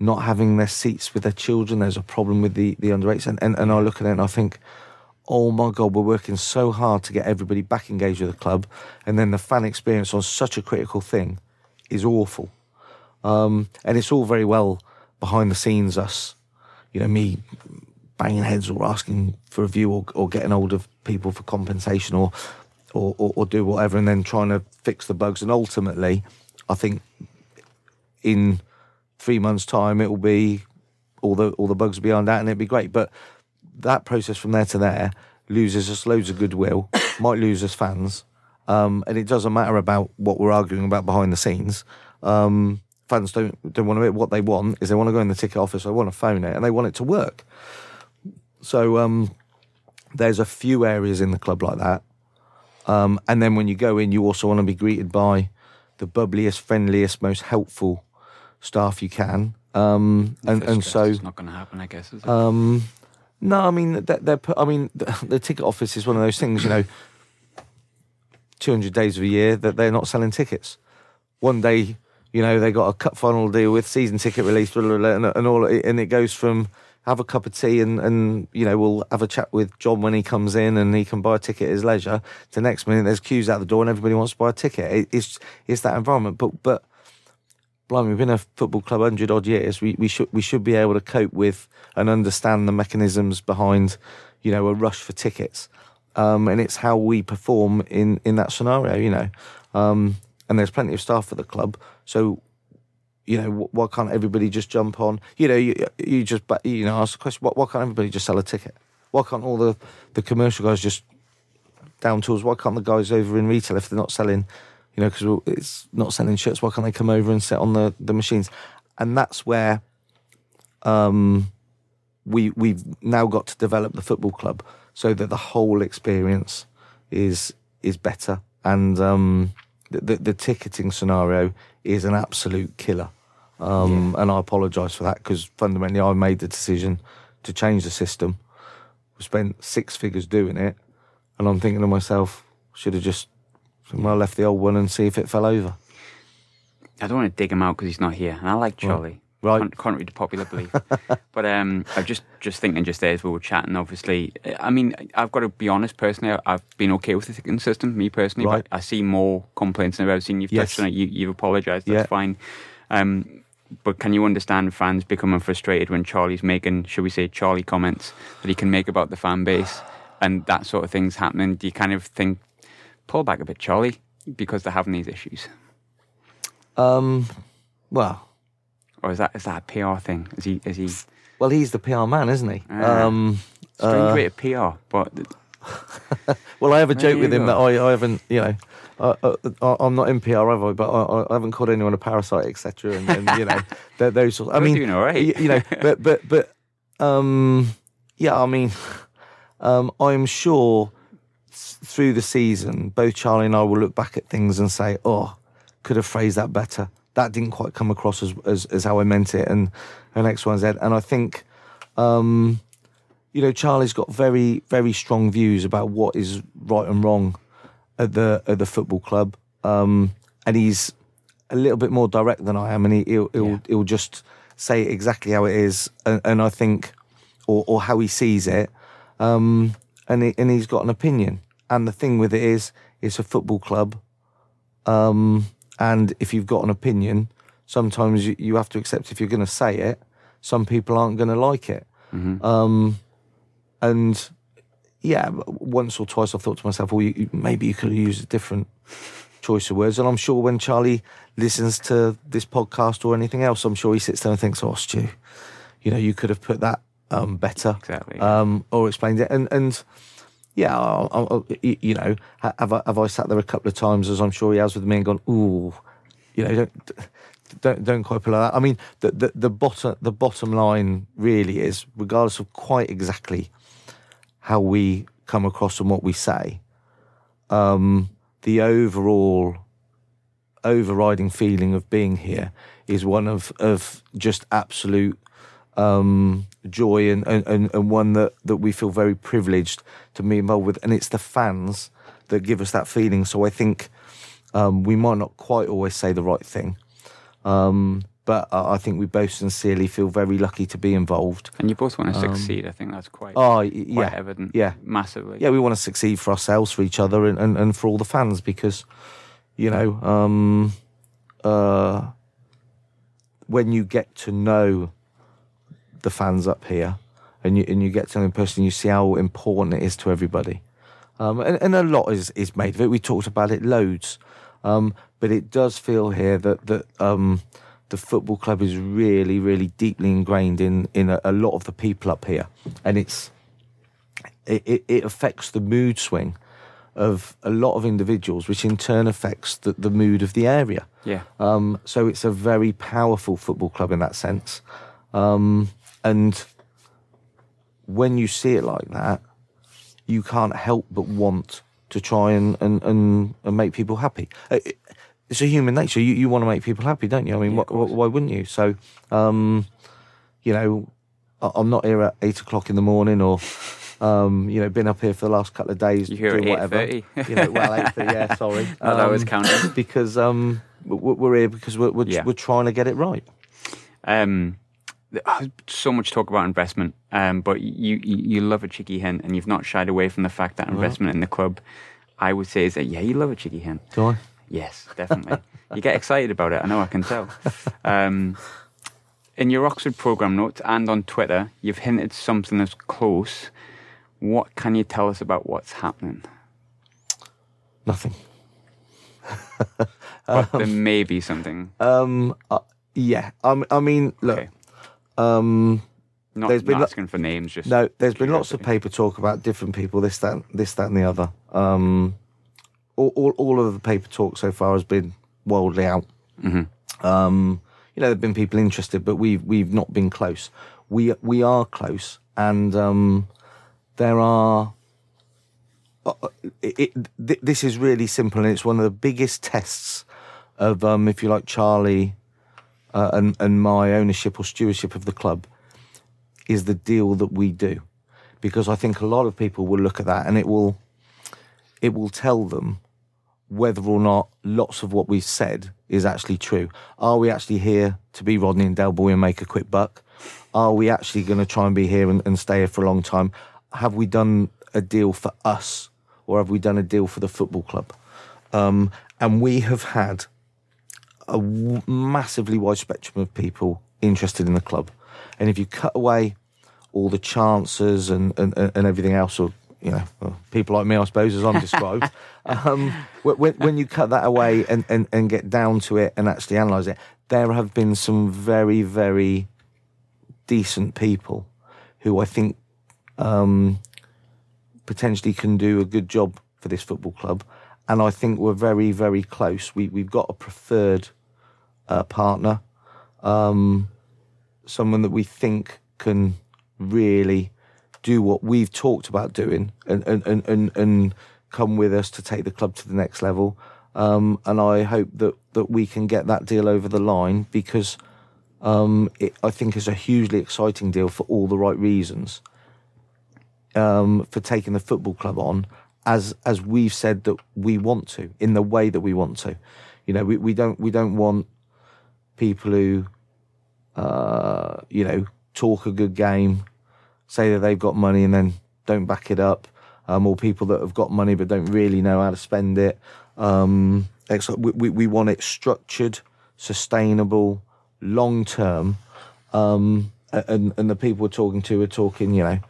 not having their seats with their children. There's a problem with the, the under eights. And, and, and I look at it and I think, oh my God, we're working so hard to get everybody back engaged with the club. And then the fan experience on such a critical thing is awful. Um, and it's all very well behind the scenes, us, you know, me banging heads or asking for a view or, or getting hold of people for compensation or, or, or, or do whatever and then trying to fix the bugs. And ultimately, I think in three months' time, it will be all the all the bugs will be ironed out and it'll be great. But that process from there to there loses us loads of goodwill, might lose us fans, um, and it doesn't matter about what we're arguing about behind the scenes. Um, fans don't don't want to. What they want is they want to go in the ticket office, they want to phone it, and they want it to work. So um, there's a few areas in the club like that, um, and then when you go in, you also want to be greeted by the bubbliest, friendliest, most helpful staff you can. Um, and and so it's not going to happen, I guess. Is it? Um, no, I mean they're, they're I mean the, ticket office is one of those things. You know, two hundred days of a year that they're not selling tickets. One day, you know, they got a cup final deal with season ticket release, blah, blah, blah, and, and all, and it goes from have a cup of tea and, and you know we'll have a chat with John when he comes in and he can buy a ticket at his leisure. The next minute there's queues out the door and everybody wants to buy a ticket. It, it's it's that environment, but but blimey, we've been a football club hundred odd years. We we should we should be able to cope with and understand the mechanisms behind, you know, a rush for tickets. Um, and it's how we perform in in that scenario, you know. Um, and there's plenty of staff at the club, so you know, why can't everybody just jump on? You know, you, you just, you know, ask the question, why, why can't everybody just sell a ticket? Why can't all the, the commercial guys just down tools? Why can't the guys over in retail, if they're not selling, you know, because it's not selling shirts, why can't they come over and sit on the, the machines? And that's where um, we, we've now got to develop the football club so that the whole experience is, is better. And um, the, the, the ticketing scenario is an absolute killer. Um, yeah. And I apologise for that because fundamentally I made the decision to change the system. We spent six figures doing it, and I'm thinking to myself, should have just well left the old one and see if it fell over. I don't want to dig him out because he's not here, and I like Charlie. Right. Con- contrary to popular belief, but um, I'm just just thinking just there as we were chatting. Obviously, I mean, I've got to be honest. Personally, I've been okay with the ticketing system. Me personally, right. but I see more complaints than I've ever seen. You've yes. touched on it. You, you've apologised. That's yeah. fine. Um, but can you understand fans becoming frustrated when Charlie's making, should we say, Charlie comments that he can make about the fan base and that sort of thing's happening? Do you kind of think, pull back a bit, Charlie, because they're having these issues? Um, well, or is that is that a PR thing? Is he is he? Well, he's the PR man, isn't he? Uh, um, strange uh, way of PR, but. well, I have a joke with him that I, I haven't, you know, uh, uh, I'm not in PR, have I? But I, I haven't called anyone a parasite, etc. And, and, you know, those. Sorts, I mean, doing all right. you, you know, but but but um, yeah, I mean, um, I'm sure through the season, both Charlie and I will look back at things and say, "Oh, could have phrased that better." That didn't quite come across as as, as how I meant it, and and X, Y, and Z. And I think, um, you know, Charlie's got very very strong views about what is right and wrong at the at the football club, um, and he's a little bit more direct than I am, and he, will he'll, yeah. he'll just say exactly how it is, and, and I think, or or how he sees it, um, and he, and he's got an opinion. And the thing with it is, it's a football club, um, and if you've got an opinion, sometimes you, you have to accept if you're going to say it, some people aren't going to like it. Mm-hmm. Um, and yeah, once or twice I thought to myself, well, you, maybe you could have used a different choice of words. And I'm sure when Charlie listens to this podcast or anything else, I'm sure he sits there and thinks, oh, Stu, you know, you could have put that um, better. Exactly. Um, or explained it. And, and yeah, I'll, I'll, you know, have I, have I sat there a couple of times, as I'm sure he has with me, and gone, ooh, you know, don't don't don't quite pull that. I mean, the, the the bottom the bottom line really is, regardless of quite exactly how we come across and what we say, um, the overall overriding feeling of being here is one of of just absolute um, joy and, and, and one that, that we feel very privileged to be involved with. And it's the fans that give us that feeling. So I think um, we might not quite always say the right thing. Um, but I think we both sincerely feel very lucky to be involved. And you both want to um, succeed. I think that's quite, oh, yeah, quite evident. Yeah. Massively. Yeah, we want to succeed for ourselves, for each other, and, and, and for all the fans because, you know, um, uh, when you get to know the fans up here and you, and you get to know in person, you see how important it is to everybody. Um, and, and a lot is, is made of it. We talked about it loads. Um, but it does feel here that, that, um, the football club is really, really deeply ingrained in in a, a lot of the people up here, and it's it, it, it, affects the mood swing of a lot of individuals, which in turn affects the, the mood of the area. Yeah. Um, so it's a very powerful football club in that sense, um, and when you see it like that, you can't help but want to try and and, and, and make people happy. Uh, it's a human nature. You, you want to make people happy, don't you? I mean, yeah, wh- why wouldn't you? So, um, you know, I'm not here at eight o'clock in the morning or, um, you know, been up here for the last couple of days you doing whatever. you know, well, eight thirty. Yeah, sorry. Um, that was counting because um, we're here because we're we're, yeah. we're trying to get it right. Um, so much talk about investment, um, but you, you, love a cheeky hen, and you've not shied away from the fact that investment in the club, I would say, is that yeah, you love a cheeky hen. Do I? Yes, definitely. you get excited about it. I know. I can tell. Um, in your Oxford program notes and on Twitter, you've hinted something is close. What can you tell us about what's happening? Nothing. But there may be something. Um, uh, yeah. Um, I mean, look. Okay. Um, Not, there's been not asking for names. Just no, there's been lots of paper talk about different people, this, that, this, that, and the other. Um, all, all, all of the paper talk so far has been wildly out. Um, you know, there've been people interested, but we've we've not been close. We we are close, and um, there are. uh, It, it, th- this is really simple, and it's one of the biggest tests of, um, if you like, Charlie uh, and and my ownership or stewardship of the club is the deal that we do, because I think a lot of people will look at that and it will it will tell them whether or not lots of what we've said is actually true. Are we actually here to be Rodney and Del Boy and make a quick buck? Are we actually going to try and be here and, and stay here for a long time? Have we done a deal for us or have we done a deal for the football club? Um, and we have had a w- massively wide spectrum of people interested in the club. And if you cut away all the chances and, and, and everything else, or you know, well, people like me, I suppose, as I'm described, um, when, when you cut that away and, and, and get down to it and actually analyse it, there have been some very, very decent people who I think um, potentially can do a good job for this football club. And I think we're very, very close. We, we've got a preferred uh, partner, um, someone that we think can really do what we've talked about doing and, and, and, and, and come with us to take the club to the next level. Um, and I hope that, that we can get that deal over the line because um, it, I think it's a hugely exciting deal for all the right reasons um, for taking the football club on as as we've said that we want to in the way that we want to. You know, we, we don't we don't want people who uh, you know talk a good game, say that they've got money and then don't back it up, um, or people that have got money but don't really know how to spend it. Um, we, we, we want it structured, sustainable, long term, um, and and the people we're talking to are talking, you know,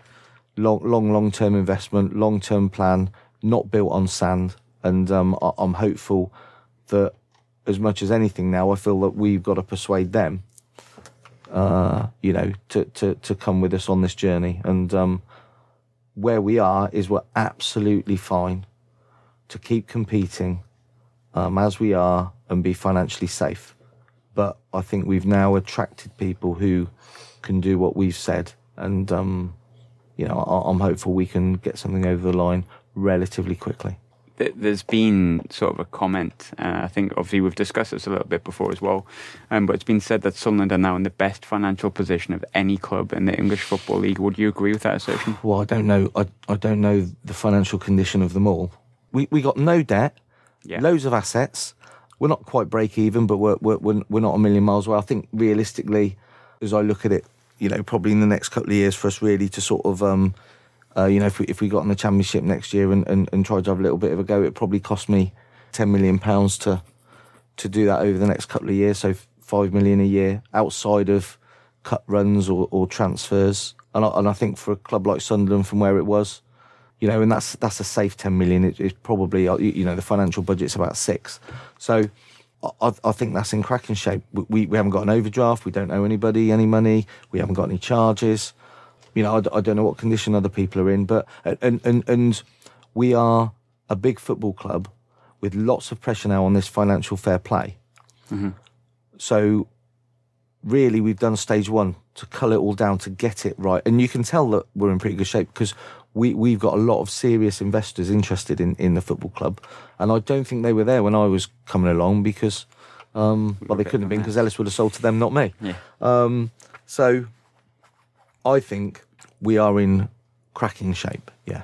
long, long, long term investment, long term plan, not built on sand. And um, I, I'm hopeful that, as much as anything now, I feel that we've got to persuade them, uh, you know, to, to, to come with us on this journey. And um, where we are is we're absolutely fine to keep competing um, as we are and be financially safe. But I think we've now attracted people who can do what we've said. And, um, you know, I- I'm hopeful we can get something over the line relatively quickly. there's been sort of a comment. Uh, I think obviously we've discussed this a little bit before as well, um, but it's been said that Sunderland are now in the best financial position of any club in the English Football League. Would you agree with that assertion? Well, I don't know. I, I don't know the financial condition of them all. We we got no debt, Yeah. loads of assets. We're not quite break even, but we're, we're we're we're not a million miles away. I think realistically, as I look at it, you know, probably in the next couple of years for us really to sort of, um, uh, you know, if we if we got in the championship next year and, and, and tried to have a little bit of a go, it probably cost me ten million pounds to to do that over the next couple of years. So five million a year outside of cut runs or, or transfers. And I, and I think for a club like Sunderland, from where it was, you know, and that's that's a safe ten million. It, it's probably uh, you know the financial budget's about six, so I, I think that's in cracking shape. We we haven't got an overdraft. We don't owe anybody any money. We haven't got any charges. You know, I don't know what condition other people are in, but and and and we are a big football club with lots of pressure now on this financial fair play. So really we've done stage one to cull it all down to get it right. And you can tell that we're in pretty good shape because we, we've got a lot of serious investors interested in, in the football club. And I don't think they were there when I was coming along because, um, well, they couldn't have been because Ellis would have sold to them, not me. Yeah. Um, so I think we are in cracking shape. Yeah.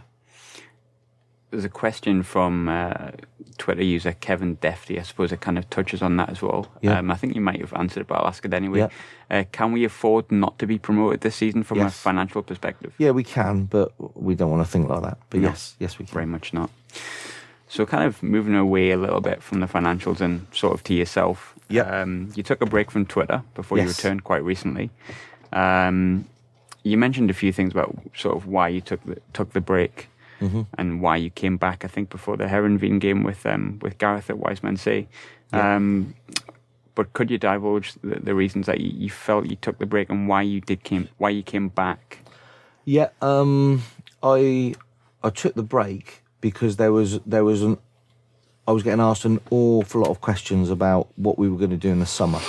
There's a question from uh, Twitter user Kevin Defty. I suppose it kind of touches on that as well. Yeah. Um, I think you might have answered it, but I'll ask it anyway. Yeah. Uh, can we afford not to be promoted this season from a financial perspective? Yeah, we can, but we don't want to think like that. But No. yes, yes, we can. Very much not. So, kind of moving away a little bit from the financials and sort of to yourself. Yep. Um, you took a break from Twitter before you returned quite recently. Um, you mentioned a few things about sort of why you took the, took the break Mm-hmm. and why you came back. I think before the Heerenveen game with um, with Gareth at Wise Men Say. Yeah. Um, but could you divulge the, the reasons that you, you felt you took the break and why you did came why you came back? Yeah, um, I I took the break because there was there was an I was getting asked an awful lot of questions about what we were going to do in the summer,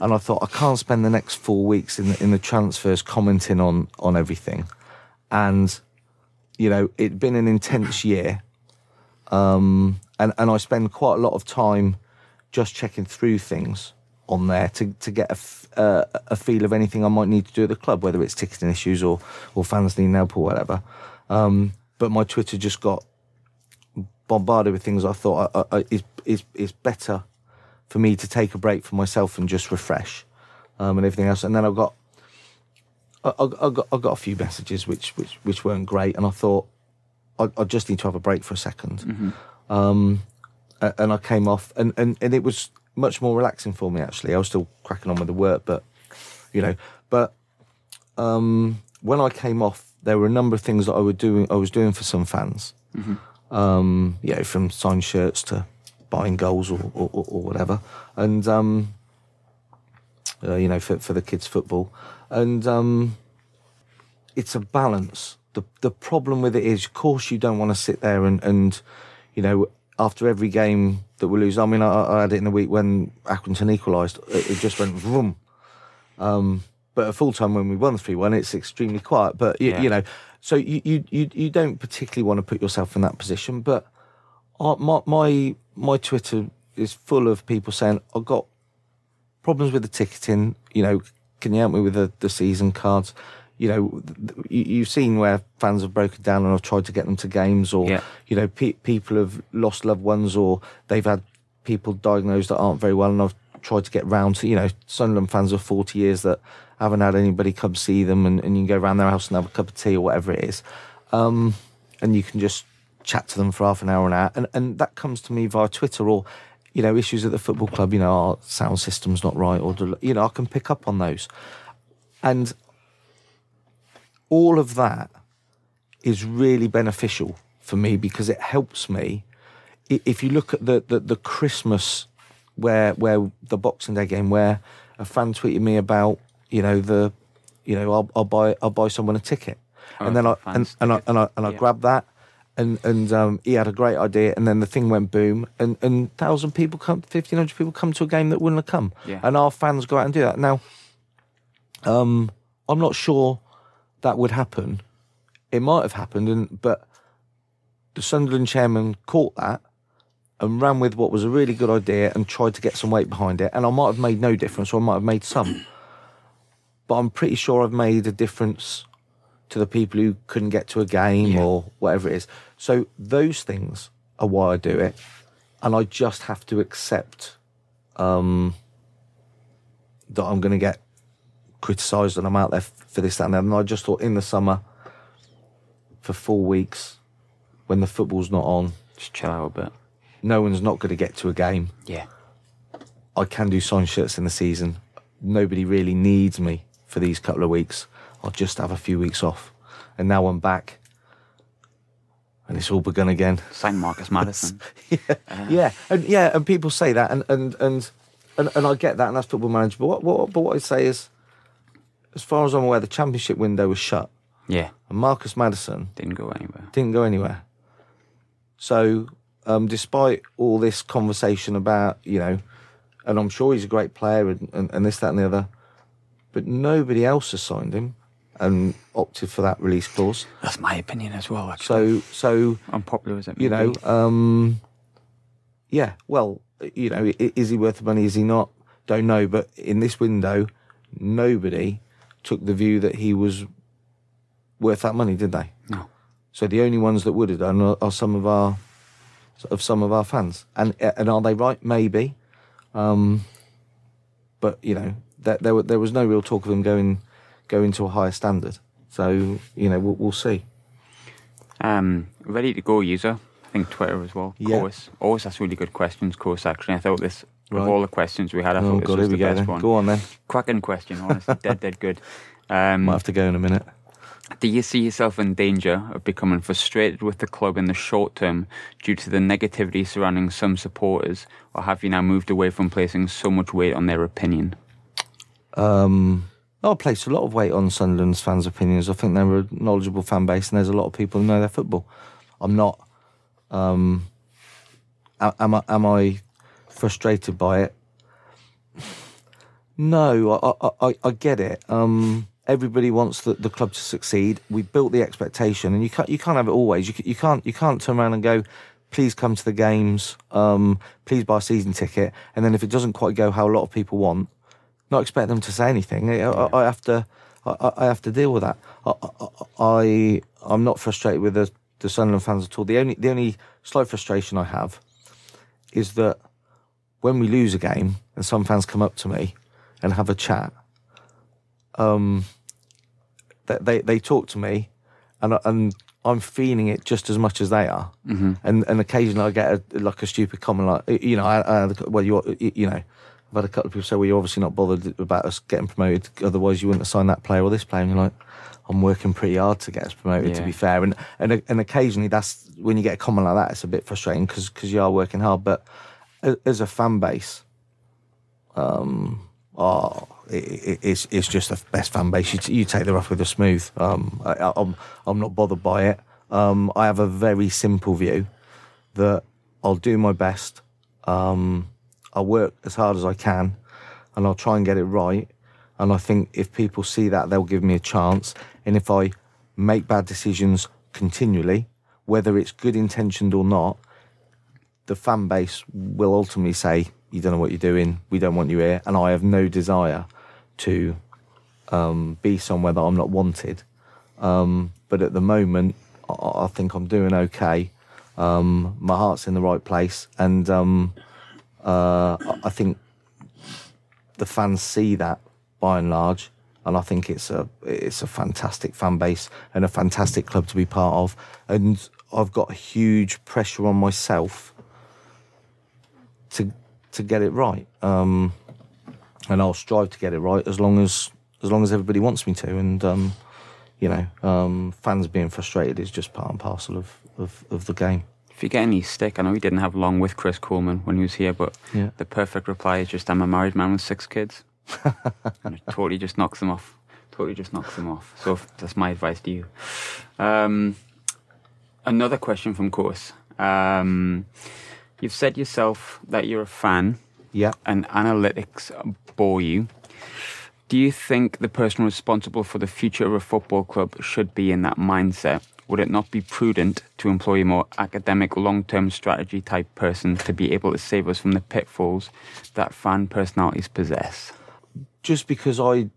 and I thought I can't spend the next four weeks in the, in the transfers commenting on on everything, and you know it'd been an intense year, um, and and I spend quite a lot of time just checking through things on there to to get a, f- uh, a feel of anything I might need to do at the club, whether it's ticketing issues or or fans needing help or whatever. Um, but my Twitter just got bombarded with things I thought I, I, is is is better for me to take a break for myself and just refresh um, and everything else. And then I got I, I, I got I got a few messages which which which weren't great, and I thought I, I just need to have a break for a 2nd Um, and I came off, and, and, and it was much more relaxing for me actually. I was still cracking on with the work, but you know, but um, when I came off, there were a number of things that I were doing. I was doing for some fans, um, you know, from signed shirts to buying goals or, or, or whatever, and um, uh, you know, for for the kids' football, and um, it's a balance. The the problem with it is, of course, you don't want to sit there and and you know after every game that we lose. I mean, I, I had it in the week when Accrington equalised. It, it just went vroom. Um, but at full time when we won three one, it's extremely quiet. But you, Yeah. you know, so you, you you you don't particularly want to put yourself in that position. But uh, my my my Twitter is full of people saying I've got problems with the ticketing. You know, can you help me with the, the season cards? You know, you, you've seen where fans have broken down and I've tried to get them to games, or Yeah. you know, pe- people have lost loved ones, or they've had people diagnosed that aren't very well, and I've tried to get round to. You know, Sunderland fans of forty years that haven't had anybody come see them, and, and you can go around their house and have a cup of tea or whatever it is, um, and you can just chat to them for half an hour an hour, and and that comes to me via Twitter or. You know, issues at the football club. You know, our sound system's not right, or you know, I can pick up on those, and all of that is really beneficial for me because it helps me. If you look at the the, the Christmas where where the Boxing Day game where a fan tweeted me about you know the you know I'll, I'll buy I'll buy someone a ticket Oh, and then I and, and I and I and I Yeah. grabbed that and and um, he had a great idea and then the thing went boom and and thousand people come fifteen hundred people come to a game that wouldn't have come Yeah. and our fans go out and do that now. Um, I'm not sure that would happen. It might have happened, and but the Sunderland chairman caught that and ran with what was a really good idea and tried to get some weight behind it. And I might have made no difference, or I might have made some. but I'm pretty sure I've made a difference to the people who couldn't get to a game Yeah. or whatever it is. So those things are why I do it, and I just have to accept um, that I'm going to get criticised and I'm out there for this, that, and that. And I just thought in the summer, for four weeks, when the football's not on, Just chill out a bit. no one's not going to get to a game. Yeah. I can do sign shirts in the season. Nobody really needs me for these couple of weeks. I'll just have a few weeks off. And now I'm back. And it's all begun again. Sign Marcus Maddison. yeah, and yeah, and people say that, and and and and, and I get that, and that's football manager. But what, what but what I say is, as far as I'm aware, the championship window was shut, yeah. and Marcus Maddison Didn't go anywhere. didn't go anywhere. So, um, despite all this conversation about you know, and I'm sure he's a great player and, and, and this, that, and the other, but nobody else has signed him and opted for that release clause. That's my opinion as well, actually. So, so Unpopular as it you know, um, yeah, well, you know, is he worth the money? Is he not? Don't know. But in this window, nobody took the view that he was worth that money, did they? No. So the only ones that would have done are, are some of our of some of our fans, and and are they right? Maybe, um, but you know, there there, there was no real talk of him going going to a higher standard. So you know, we'll, we'll see. Um, ready to go user. I think Twitter as well. Yeah. Course. Always that's really good questions, course, actually. I thought this, Right. of all the questions we had, I Oh, thought this God, was the best then. one. Go on then. Cracking question, honestly. dead, dead good. Um, Might have to go in a minute. do you see yourself in danger of becoming frustrated with the club in the short term due to the negativity surrounding some supporters, or have you now moved away from placing so much weight on their opinion? Um, I place a lot of weight on Sunderland's fans' opinions. I think they're a knowledgeable fan base, and there's a lot of people who know their football. I'm not. Um, am I? Am I frustrated by it? No, I, I, I, I get it. Um, everybody wants the, the club to succeed. We built the expectation, and you can't you can't have it always. You, you can't you can't turn around and go, please come to the games, um, please buy a season ticket, and then if it doesn't quite go how a lot of people want, not expect them to say anything. I, I, I have to I, I have to deal with that. I, I I'm not frustrated with the, the Sunderland fans at all. The only the only slight frustration I have is that when we lose a game and some fans come up to me and have a chat, um, they they, they talk to me, and I- and I'm feeling it just as much as they are. Mm-hmm. And and occasionally I get a, like a stupid comment like you know I, I well you you know. I've had a couple of people say, "Well, you're obviously not bothered about us getting promoted. Otherwise, you wouldn't have signed that player or this player." And you're like, "I'm working pretty hard to get us promoted." To be fair, and and and occasionally that's when you get a comment like that, it's a bit frustrating because you are working hard. But as a fan base, um, oh, it, it, it's it's just the best fan base. You, t- you take the rough with the smooth. Um, I, I- I'm I'm not bothered by it. Um, I have a very simple view that I'll do my best. Um, I'll work as hard as I can, and I'll try and get it right. And I think if people see that, they'll give me a chance. And if I make bad decisions continually, whether it's good intentioned or not, the fan base will ultimately say, "You don't know what you're doing. We don't want you here." And I have no desire to um, be somewhere that I'm not wanted. Um, but at the moment, I, I think I'm doing okay. Um, my heart's in the right place, and um, uh, I- think the fans see that by and large, and I think it's a it's a fantastic fan base and a fantastic club to be part of. And I've got huge pressure on myself to to get it right, um, and I'll strive to get it right as long as as long as everybody wants me to. And um, you know, um, fans being frustrated is just part and parcel of, of, of the game. If you get any stick, I know we didn't have long with Chris Coleman when he was here, but Yeah. the perfect reply is just, I'm a married man with six kids. and it totally just knocks them off. Totally just knocks them off. So if- that's my advice to you. Um, another question from course. Um, you've said yourself that you're a fan Yeah. and analytics bore you. Do you think the person responsible for the future of a football club should be in that mindset? Would it not be prudent to employ a more academic, long term strategy type person to be able to save us from the pitfalls that fan personalities possess? just because I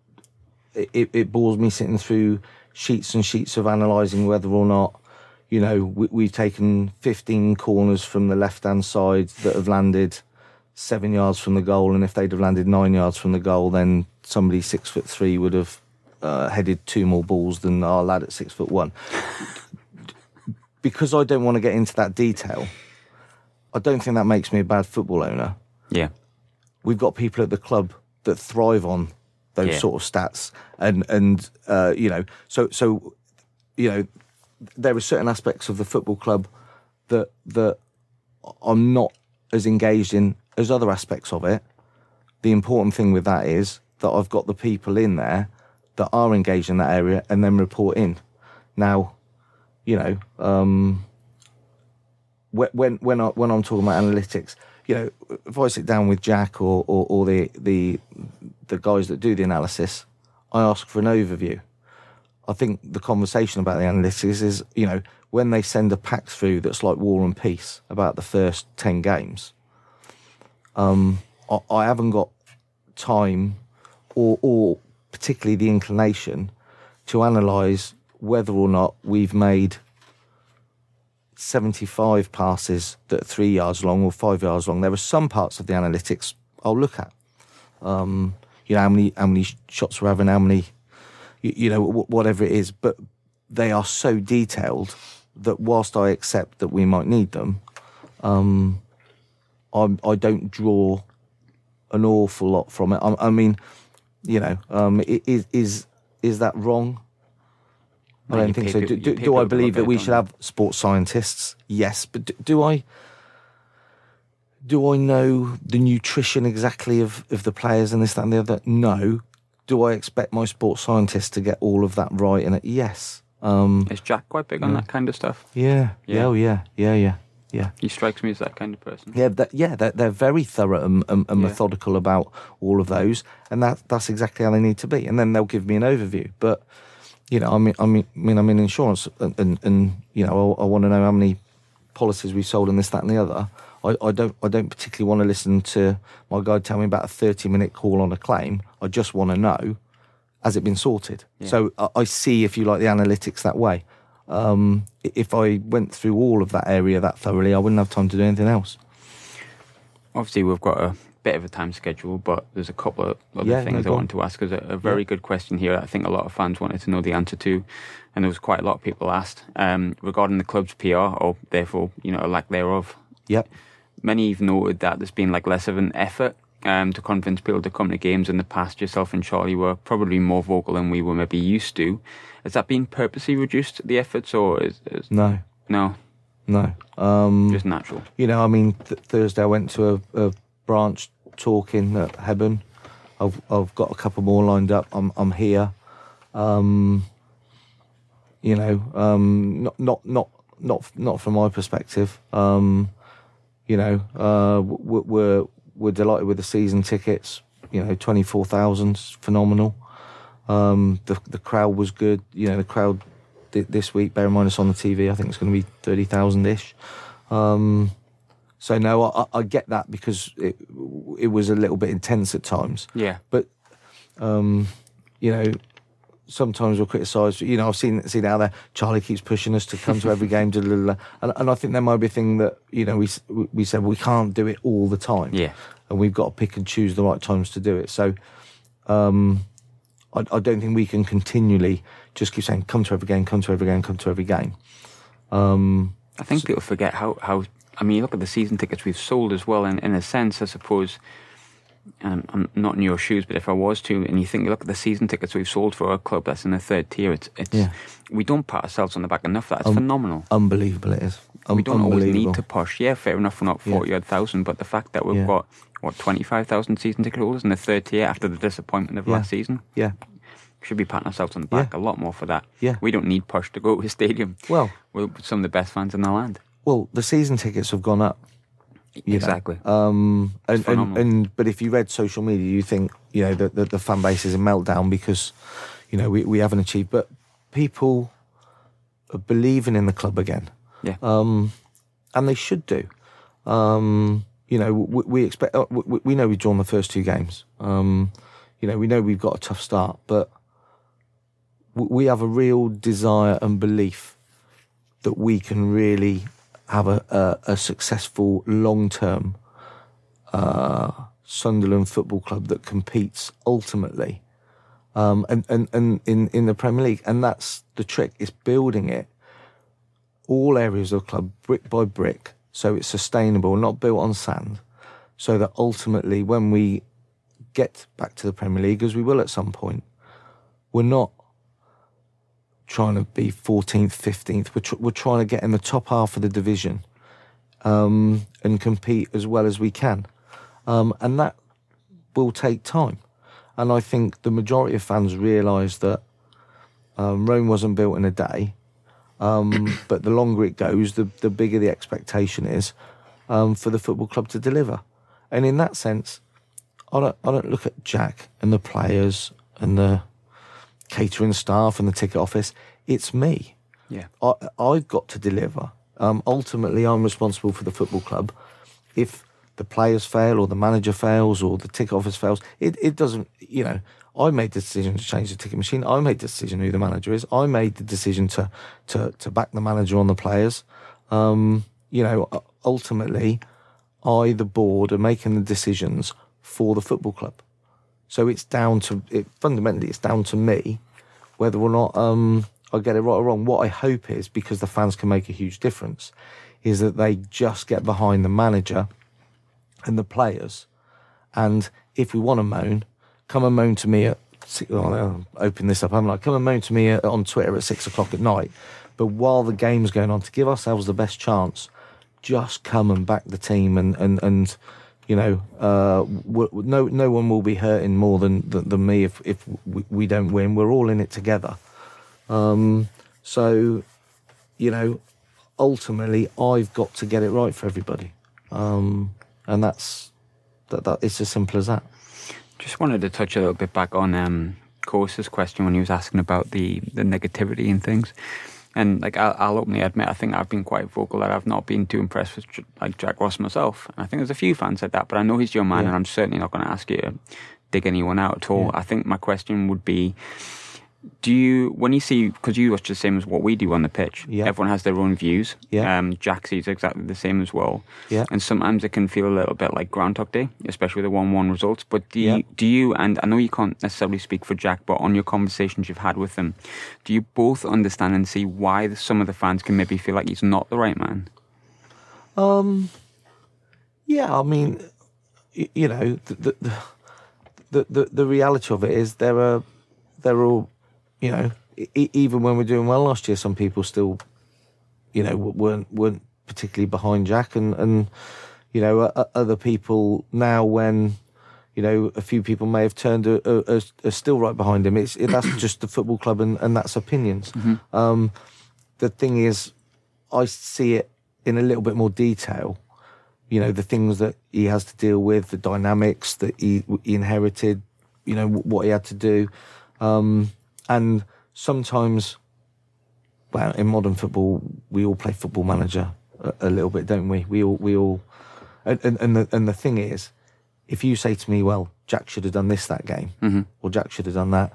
it, it bores me sitting through sheets and sheets of analysing whether or not you know we, we've taken 15 corners from the left hand side that have landed seven yards from the goal, and if they'd have landed nine yards from the goal, then somebody six foot three would have uh, headed two more balls than our lad at six foot one. because I don't want to get into that detail, I don't think that makes me a bad football owner Yeah. we've got people at the club that thrive on those Yeah. sort of stats and and uh, you know so so you know there are certain aspects of the football club that that I'm not as engaged in as other aspects of it. The important thing with that is that I've got the people in there that are engaged in that area and then report in. Now, you know, um, when when I, when I'm talking about analytics, you know, if I sit down with Jack or, or, or the the the guys that do the analysis, I ask for an overview. I think the conversation about the analytics is, you know, when they send a pack through that's like War and Peace about the first ten games, um, I, I haven't got time or or particularly the inclination to analyse whether or not we've made 75 passes that are three yards long or five yards long. There are some parts of the analytics I'll look at. Um, you know, how many, how many shots we're having, how many, you, you know, wh- whatever it is, but they are so detailed that whilst I accept that we might need them, um, I I don't draw an awful lot from it. I, I mean, you know, um, is is is that wrong? I don't think so. Do, do, do I believe that we should have sports scientists? Yes, but do, do I? Do I know the nutrition exactly of, of the players and this, that, and the other? No. Do I expect my sports scientists to get all of that right And? Yes. Um, Is Jack quite big on that kind of stuff? yeah. Yeah. Yeah. Oh, yeah. Yeah. Yeah. Yeah. He strikes me as that kind of person. Yeah, that, yeah, they're, they're very thorough and, and, and Yeah. methodical about all of those, and that that's exactly how they need to be. And then they'll give me an overview. But you know, I mean, I mean, I mean, I'm in insurance, and, and, and you know, I, I want to know how many policies we sold and this, that, and the other. I, I don't, I don't particularly want to listen to my guy tell me about a 30 minute call on a claim. I just want to know has it been sorted. So I, I see, if you like, the analytics that way. Um, if I went through all of that area that thoroughly, I wouldn't have time to do anything else. Obviously, we've got a bit of a time schedule, but there's a couple of other Yeah, no, things I go want to ask. There's a, a very good question here. that I think a lot of fans wanted to know the answer to, and there was quite a lot of people asked um, regarding the club's PR, or therefore, you know, a lack thereof. Yep. Many have noted that there's been like less of an effort um, to convince people to come to games in the past. Yourself and Charlie were probably more vocal than we were maybe used to. Has that been purposely reduced the efforts, or is, is No, no no. Um, just natural? you know, I mean, th- Thursday I went to a, a branch talking at Hebburn. I've I've got a couple more lined up. I'm I'm here. Um, you know, um, not not not not not from my perspective. Um, you know, uh, we're we're delighted with the season tickets. You know, twenty four thousand, phenomenal. Um, the the crowd was good. You know, the crowd thi- this week. Bear in mind, it's on the TV. I think it's going to be thirty thousand ish. Um, so no, I, I- I get that because it it was a little bit intense at times. Yeah. But um, you know, sometimes we're criticised. You know, I've seen seen out there. Charlie keeps pushing us to come to every game, da, da, da, and and I think there might be a thing that you know we we said we can't do it all the time. Yeah. and we've got to pick and choose the right times to do it. So. Um, I, I don't think we can continually just keep saying, "Come to every game, come to every game, come to every game." Um, I think people forget how, how I mean, you look at the season tickets we've sold as well. And in a sense, I suppose, and I'm not in your shoes, but if I was to, and you think, look at the season tickets we've sold for a club that's in the third tier, it's, it's Yeah. we don't pat ourselves on the back enough. That's Um, phenomenal. unbelievable it is. Um, we don't always need to push. Yeah, fair enough, we're not Yeah. 40 odd thousand, but the fact that we've Yeah. got, what, 25,000 season ticket holders in the third tier after the disappointment of last season, Yeah. should be patting ourselves on the back a lot more for that. Yeah. We don't need push to go to a stadium. Well, We're some of the best fans in the land. well, the season tickets have gone up. Exactly. Um, and, and, and but if you read social media, you think you know that the, the fan base is in meltdown because you know we, we haven't achieved. But people are believing in the club again, yeah. um, and they should do. Um, you know, we, we expect uh, we, we know we've drawn the first two games. Um, you know, we know we've got a tough start, but we have a real desire and belief that we can really have a, a, a successful long term uh, Sunderland Football Club that competes ultimately um, and, and, and in, in the Premier League. And that's the trick, is building it all areas of the club brick by brick so it's sustainable, not built on sand. So that ultimately, when we get back to the Premier League, as we will at some point, we're not trying to be 14th, 15th. We're, tr- we're trying to get in the top half of the division um, and compete as well as we can. Um, and that will take time. And I think the majority of fans realise that um, Rome wasn't built in a day. Um, but the longer it goes, the, the bigger the expectation is um, for the football club to deliver. And in that sense, I don't, I don't look at Jack and the players and the catering staff and the ticket office. It's me. yeah. I, I've got to deliver. Um, ultimately, I'm responsible for the football club. If the players fail, or the manager fails, or the ticket office fails, it, it doesn't. You know, I made the decision to change the ticket machine. I made the decision who the manager is. I made the decision to to to back the manager on the players. Um, you know, ultimately, I, the board, are making the decisions for the football club. So it's down to it. Fundamentally, it's down to me whether or not um, I get it right or wrong. What I hope is because the fans can make a huge difference, is that they just get behind the manager and the players. And if we want to moan, come and moan to me at. I'll open this up. I'm like, come and moan to me on Twitter at six o'clock at night. But while the game's going on, to give ourselves the best chance, just come and back the team and and and you know, uh, no no one will be hurting more than than, than me if if we, we don't win. We're all in it together. Um, so, you know, ultimately, I've got to get it right for everybody, um, and that's that. That it's as simple as that. Just wanted to touch a little bit back on um, Course's question when he was asking about the, the negativity and things. And like I'll, I'll openly admit, I think I've been quite vocal that I've not been too impressed with like Jack Ross myself. And I think there's a few fans like that, but I know he's your man, Yeah. and I'm certainly not going to ask you to dig anyone out at all. Yeah. I think my question would be. Do you, when you see, because you watch the same as what we do on the pitch, Yeah. everyone has their own views. Yeah. Um, Jack sees exactly the same as well. Yeah. And sometimes it can feel a little bit like Groundhog Day, especially the one-one results. But do Yeah. you, do you, and I know you can't necessarily speak for Jack, but on your conversations you've had with him, do you both understand and see why the, some of the fans can maybe feel like he's not the right man? Um, yeah, I mean, you know, the the, the the the reality of it is there are there are all, you know, e- even when we're doing well last year, some people still, you know, weren't weren't particularly behind Jack, and and you know, o- other people now when. You know, a few people may have turned are, are, are- still right behind him. It's it, that's just the football club, and, and that's opinions. Um, the thing is, I see it in a little bit more detail. You know, the things that he has to deal with, the dynamics that he, he inherited, you know, what he had to do. Um, and sometimes, well, in modern football, we all play football manager a, a little bit, don't we? We all, we all, and, and, and, the, and the thing is, if you say to me, well, Jack should have done this that game, mm-hmm. or Jack should have done that,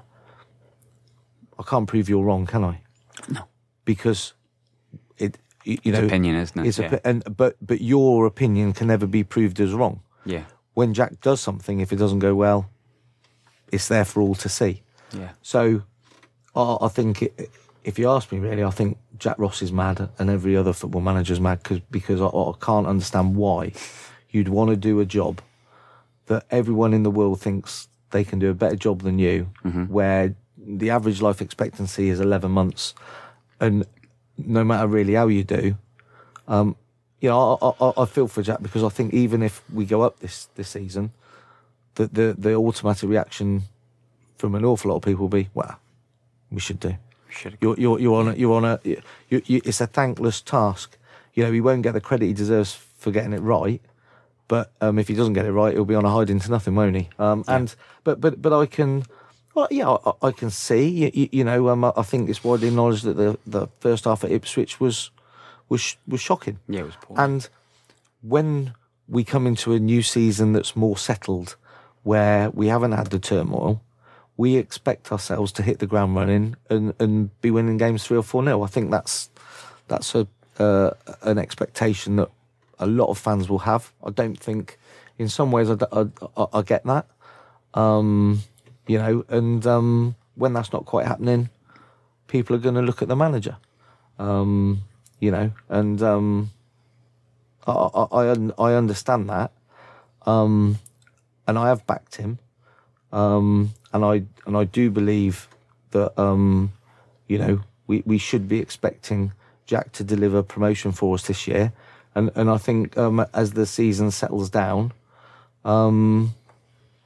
I can't prove you're wrong, can I? No. Because it, you, know, opinion, isn't it? it's Yeah. opi- and but but your opinion can never be proved as wrong. Yeah. When Jack does something, if it doesn't go well, it's there for all to see. Yeah. So, I, I think it, if you ask me, really, I think Jack Ross is mad, and every other football manager's mad cause, because I, I can't understand why you'd want to do a job that everyone in the world thinks they can do a better job than you, where the average life expectancy is 11 months, and no matter really how you do, um, you know, I, I, I feel for Jack because I think even if we go up this this season, the the, the automatic reaction from an awful lot of people will be, well, we should do. Should You're you're you're on a you're on a you, you, it's a thankless task. You know, he won't get the credit he deserves for getting it right. But um, if he doesn't get it right, he'll be on a hide into nothing, won't he? Um, And but but but I can, well, yeah, I, I can see. You, you, you know, um, I I think it's widely acknowledged that the, the first half at Ipswich was was was shocking. Yeah, it was poor. And when we come into a new season that's more settled, where we haven't had the turmoil, we expect ourselves to hit the ground running and, and be winning games three or four nil. I think that's that's a uh, an expectation that a lot of fans will have. I don't think, in some ways, I, I, I- I get that. Um, you know, and um, when that's not quite happening, people are going to look at the manager. Um, you know, and um, I, I, I understand that, um, and I have backed him, um, and I and I do believe that um, you know we, we should be expecting Jack to deliver promotion for us this year, and and I think um, as the season settles down, um,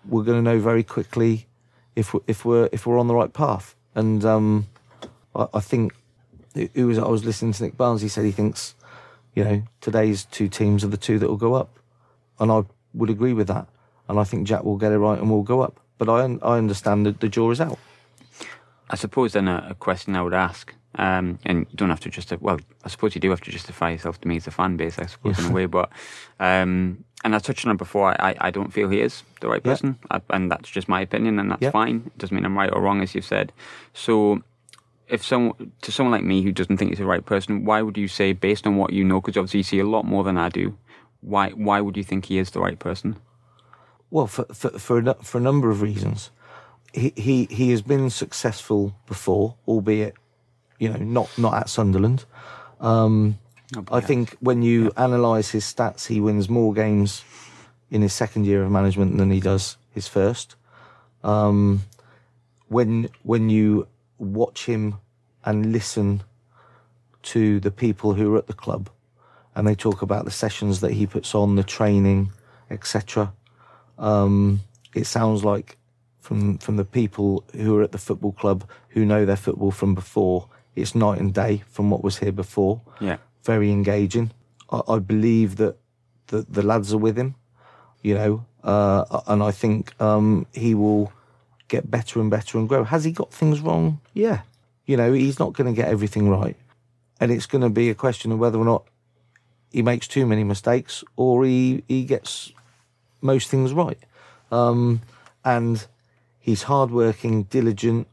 we're going to know very quickly if we, if we're if we're on the right path, and um, I, I think it, was I was listening to Nick Barnes. He said he thinks you know, today's two teams are the two that will go up. And I would agree with that. And I think Jack will get it right and we'll go up. But I, I understand that the jaw is out. I suppose then a, a question I would ask, um, and you don't have to just, well, I suppose you do have to justify yourself to me as a fan base, I suppose, in a way, but, um, and I touched on it before, I, I don't feel he is the right Yeah. person, I, and that's just my opinion, and that's Yeah. fine. It doesn't mean I'm right or wrong, as you've said. So, if someone, to someone like me who doesn't think he's the right person, why would you say, based on what you know, because obviously you see a lot more than I do, why, why would you think he is the right person? Well, for for for a, for a number of reasons, he, he he has been successful before, albeit you know, not not at Sunderland. Um, I think when you analyse his stats, he wins more games in his second year of management than he does his first. Um, when when you watch him and listen to the people who are at the club, and they talk about the sessions that he puts on, the training, etc. Um, it sounds like from from the people who are at the football club who know their football from before, it's night and day from what was here before. Yeah. Very engaging. I, I believe that the, the lads are with him, you know, uh, and I think um, he will get better and better and grow. Has he got things wrong? Yeah. You know, he's not going to get everything right. And it's going to be a question of whether or not he makes too many mistakes or he, he gets most things right. Um, and he's hardworking, diligent.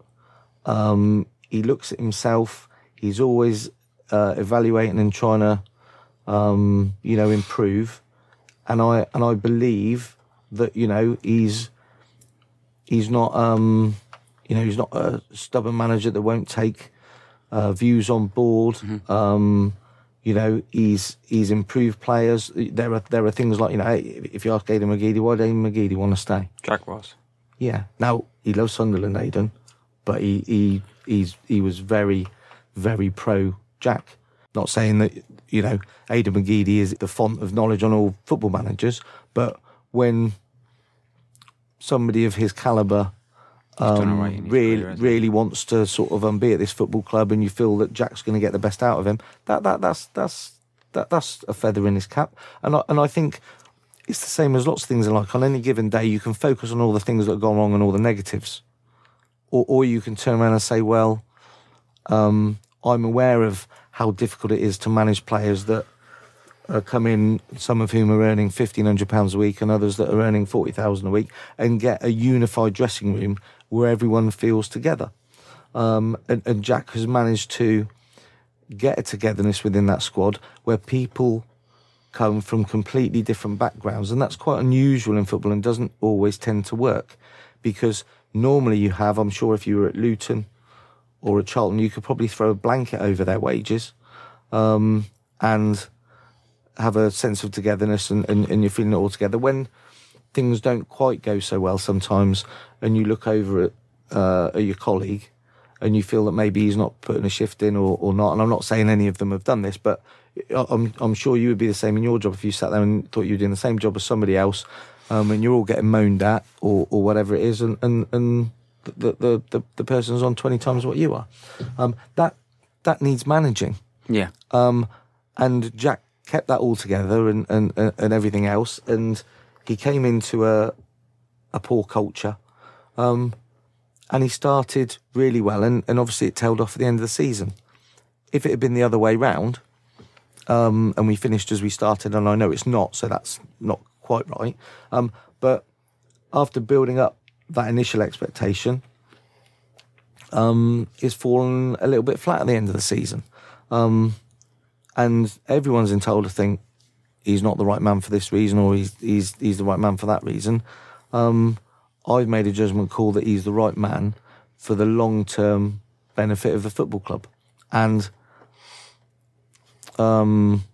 Um, he looks at himself. He's always uh, evaluating and trying to, um, you know, improve. And I and I believe that you know he's he's not um, you know he's not a stubborn manager that won't take uh, views on board. Um, you know, he's he's improved players. There are there are things like you know, if you ask Aidan McGeady, why did Aidan McGeady want to stay? Jack Ross. Yeah. Now he loves Sunderland, Aidan, but he he he's he was very very pro Jack. Not saying that you know Aidan McGeady is the font of knowledge on all football managers, but when somebody of his caliber um, right really career, really wants to sort of um, be at this football club, and you feel that Jack's going to get the best out of him, that that that's that's that that's a feather in his cap, and I, and I think it's the same as lots of things in life. On any given day, you can focus on all the things that have gone wrong and all the negatives, or or you can turn around and say, well, um, I'm aware of how difficult it is to manage players that uh, come in, some of whom are earning fifteen hundred pounds a week, and others that are earning forty thousand a week, and get a unified dressing room where everyone feels together. Um, and, and Jack has managed to get a togetherness within that squad where people come from completely different backgrounds, and that's quite unusual in football and doesn't always tend to work because normally you have, I'm sure, if you were at Luton or at Charlton, you could probably throw a blanket over their wages um, and have a sense of togetherness and, and, and you're feeling it all together. When things don't quite go so well sometimes, and you look over at, uh, at your colleague and you feel that maybe he's not putting a shift in or, or not, and I'm not saying any of them have done this, but I'm, I'm sure you would be the same in your job if you sat there and thought you were doing the same job as somebody else, um, and you're all getting moaned at or, or whatever it is, and, and, and the, the, the, the person's on 20 times what you are. Um, that, that needs managing. Yeah. Um, and Jack kept that all together and, and, and everything else. And he came into a, a poor culture. Um, and he started really well. And, and obviously it tailed off at the end of the season. If it had been the other way round, um, and we finished as we started, and I know it's not, so that's not quite right. Um, but after building up that initial expectation, um, it's fallen a little bit flat at the end of the season. Um, and everyone's entitled to think he's not the right man for this reason or he's he's he's the right man for that reason. Um, I've made a judgment call that he's the right man for the long term benefit of the football club, and um,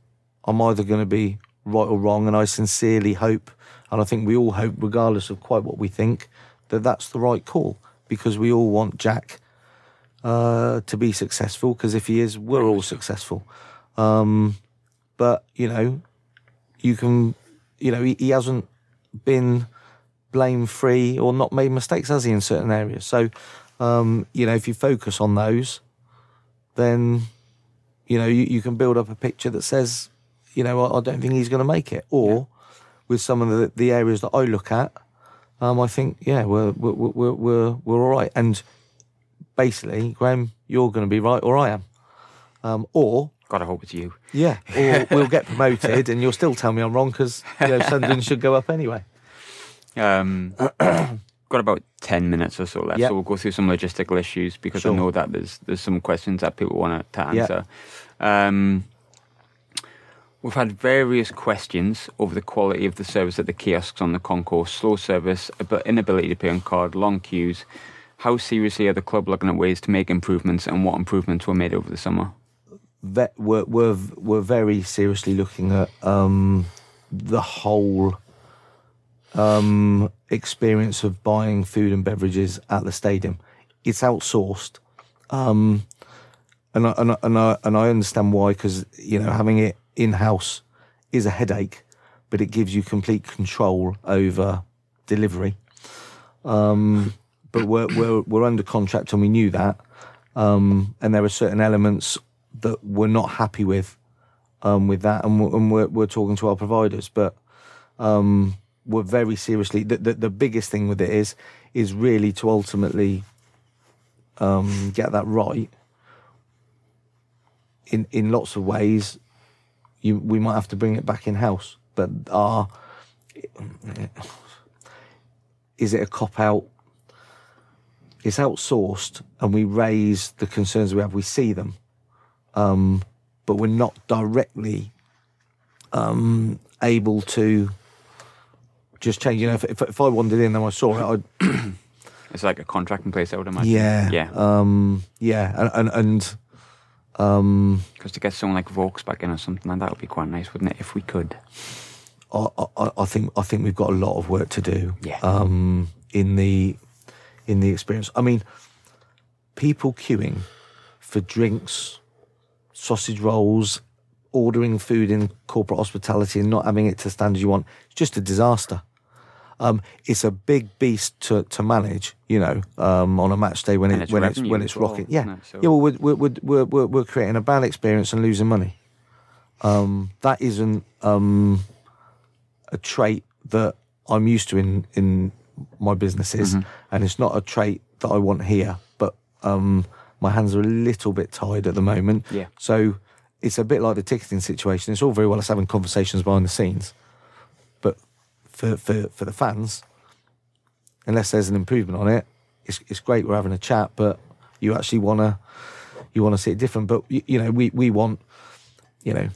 I'm either going to be right or wrong, and I sincerely hope, and I think we all hope, regardless of quite what we think, that that's the right call because we all want Jack uh, to be successful. Because if he is, we're all successful. Um, but you know, you can, you know, he, he hasn't been blame free or not made mistakes, has he, in certain areas? So, um, you know, if you focus on those, then you know you, you can build up a picture that says, you know, I, I don't think he's going to make it. Or with some of the, the areas that I look at, um, I think, yeah, we're we're we're we're, we're all right. And basically, Graham, you're going to be right, or I am, um, or Gotta hope it's you. yeah, or we'll get promoted, and you'll still tell me I'm wrong because you know Sunderland should go up anyway. Um, got about ten minutes or so left, Yep. so we'll go through some logistical issues because Sure. I know that there's there's some questions that people want to Yep. answer. Um, we've had various questions over the quality of the service at the kiosks on the concourse, slow service, but inability to pay on card, long queues. how seriously are the club looking at ways to make improvements, and what improvements were made over the summer? Ve- we're, we're, we're very seriously looking at um, the whole um, experience of buying food and beverages at the stadium. It's outsourced, um, and I, and I, and I, and I understand why because you know having it in house is a headache, but it gives you complete control over delivery. Um, but we're, we're we're under contract and we knew that, um, and there are certain elements that we're not happy with um, with that, and, we're, and we're, we're talking to our providers, but um, we're very seriously. The, the, the biggest thing with it is is really to ultimately um, get that right. In in lots of ways, you we might have to bring it back in house, but our is it a cop out? It's outsourced, and we raise the concerns we have. We see them, um, but we're not directly um, able to just change. You know, if, if, if I wandered in and I saw it, I'd It's like a contract in place, I would imagine. yeah, Yeah. um, yeah, and and, and um, Because to get someone like Vaux back in or something like that would be quite nice, wouldn't it? If we could. I, I, I think I think we've got a lot of work to do. Yeah. Um, in the in the experience, I mean, people queuing for drinks, sausage rolls, ordering food in corporate hospitality and not having it to the standards you want. It's just a disaster. Um, it's a big beast to, to manage, you know, um, on a match day when it it's when it's when it's rocking. Yeah, isn't? So- yeah. Well, we're, we're, we're, we're, we're creating a bad experience and losing money. Um, that isn't um, a trait that I'm used to in in my businesses, Mm-hmm. and it's not a trait that I want here. But um, my hands are a little bit tied at the moment. Yeah. So it's a bit like the ticketing situation. It's all very well us having conversations behind the scenes, but for for for the fans, unless there's an improvement on it, it's it's great we're having a chat, but you actually wanna you want to see it different. But you, you know, we we want you know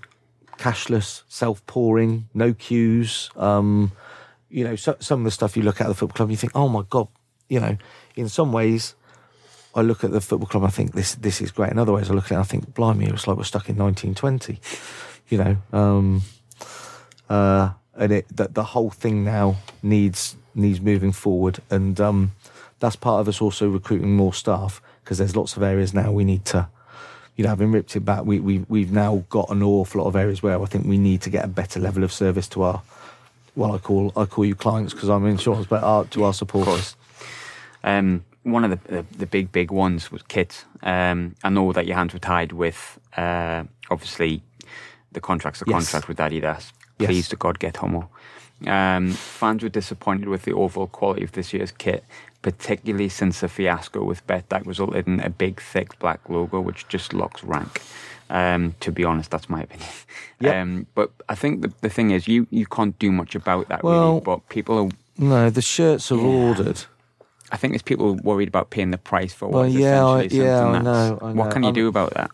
cashless, self pouring, no queues. Um, you know, so, some of the stuff you look at the football club, you think, oh my god, you know, in some ways. I look at the football club, I think this this is great. In other ways, I look at it, and I think, blimey, it's like we're stuck in 1920. You know, um, uh, and it that the whole thing now needs needs moving forward, and um, that's part of us also recruiting more staff because there's lots of areas now we need to. You know, having ripped it back, we we we've now got an awful lot of areas where I think we need to get a better level of service to our. Well, I call I call you clients because I'm in insurance, but our, to our supporters. Um, one of the, the the big big ones was kit. Um, I know that your hands were tied with uh, obviously the contract's the Yes. contract with Adidas. Yes. Please to God get Hummel. Um, fans were disappointed with the overall quality of this year's kit, particularly since the fiasco with Bet that resulted in a big thick black logo, which just looks rank. Um, to be honest, that's my opinion. Yep. Um, but I think the, the thing is, you, you can't do much about that Well- really. But people are No, the shirts are Yeah. ordered. I think there's people worried about paying the price for Well, what is yeah, I- essentially yeah, something I that's- know, I What can you I'm- do about that?